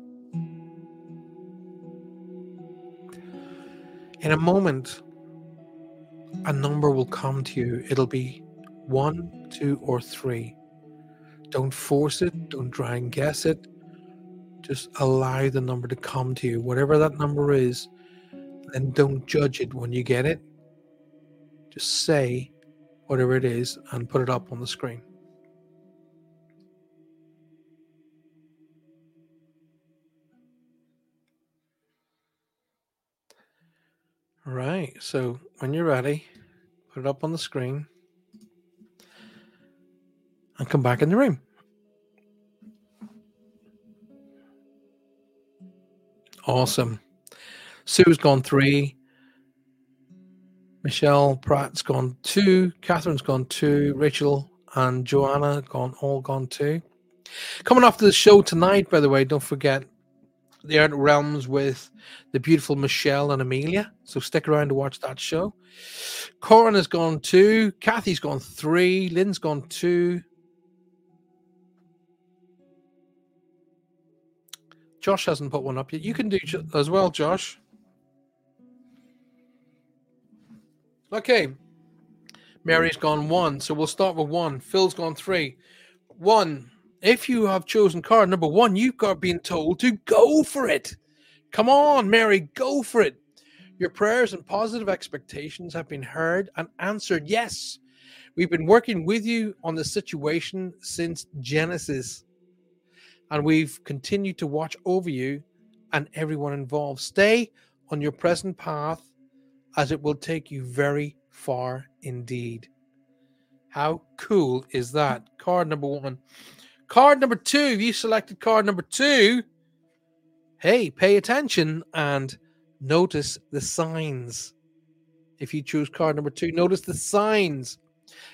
In a moment, a number will come to you. It'll be one, two, or three. Don't force it. Don't try and guess it. Just allow the number to come to you, whatever that number is, and don't judge it when you get it. Just say whatever it is and put it up on the screen. All right, so when you're ready, put it up on the screen and come back in the room. Awesome. Sue's gone three. Michelle Pratt's gone two. Catherine's gone two. Rachel and Joanna gone all gone two. Coming after the show tonight, by the way, don't forget the Outer Realms with the beautiful Michelle and Amelia. So stick around to watch that show. Corin has gone two. Kathy's gone three. Lynn's gone two. Josh hasn't put one up yet. You can do as well, Josh. Okay. Hmm. Mary's gone one, so we'll start with one. Phil's gone three. One. If you have chosen card number one, you've got been told to go for it. Come on, Mary, go for it. Your prayers and positive expectations have been heard and answered. Yes, we've been working with you on the situation since Genesis and we've continued to watch over you and everyone involved. Stay on your present path as it will take you very far indeed. How cool is that? Card number one. Card number two, you selected card number two. Hey, pay attention and notice the signs. If you choose card number two, notice the signs.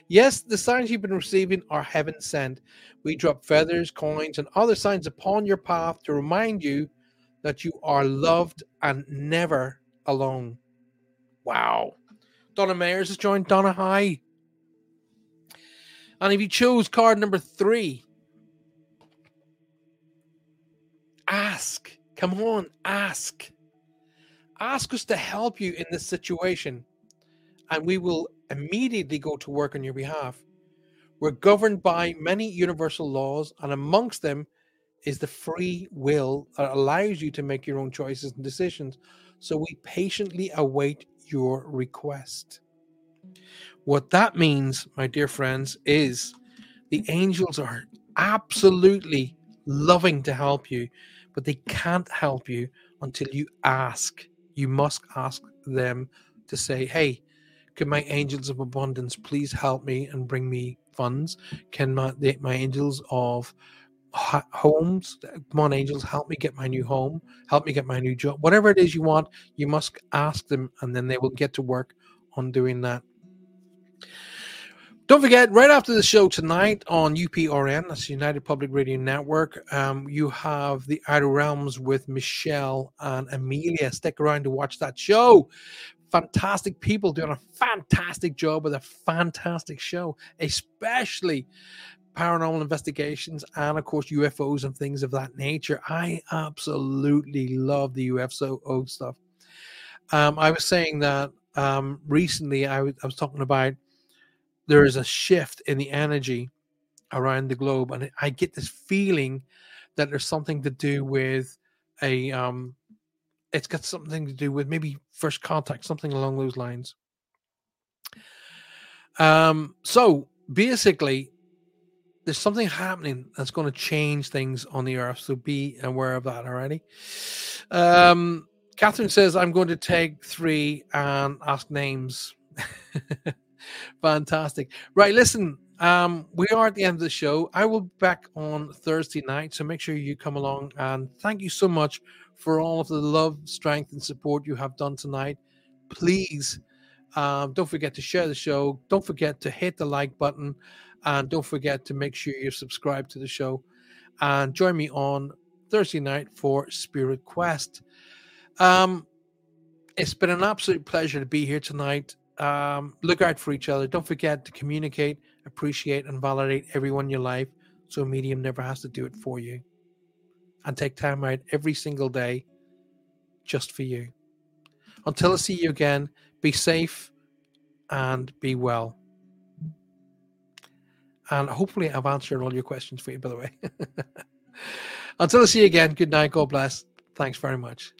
Yes, the signs you've been receiving are heaven sent. We drop feathers, coins, and other signs upon your path to remind you that you are loved and never alone. Wow. Donna Mayers has joined Donna High. And if you choose card number three, ask. Come on, ask. Ask us to help you in this situation, and we will immediately go to work on your behalf. We're governed by many universal laws, and amongst them is the free will that allows you to make your own choices and decisions. So we patiently await your request. What that means, my dear friends, is the angels are absolutely loving to help you, but they can't help you until you ask. You must ask them to say, Hey, can my angels of abundance please help me and bring me funds? Can my, the, my angels of homes, come on, angels, help me get my new home, help me get my new job, whatever it is you want, you must ask them, and then they will get to work on doing that. Don't forget, right after the show tonight on UPRN, that's United Public Radio Network, um, you have the Outer Realms with Michelle and Amelia. Stick around to watch that show. Fantastic people doing a fantastic job with a fantastic show, especially paranormal investigations and, of course, UFOs and things of that nature. I absolutely love the UFO stuff. Um, I was saying that um, recently, I, w- I was talking about there is a shift in the energy around the globe, and I get this feeling that there's something to do with a um, it's got something to do with maybe first contact, something along those lines. Um, so basically, there's something happening that's going to change things on the earth. So be aware of that already. Um, Catherine says, I'm going to take three and ask names. Fantastic. Right, listen, um, we are at the end of the show. I will be back on Thursday night, so make sure you come along. And thank you so much for all of the love, strength, and support you have done tonight. Please um, don't forget to share the show. Don't forget to hit the like button. And don't forget to make sure you're subscribed to the show. And join me on Thursday night for Spirit Quest. Um, it's been an absolute pleasure to be here tonight um, look out for each other. Don't forget to communicate, appreciate, and validate everyone in your life so a medium never has to do it for you. And take time out every single day just for you. Until I see you again, be safe and be well. And hopefully, I've answered all your questions for you, by the way. Until I see you again, good night. God bless. Thanks very much.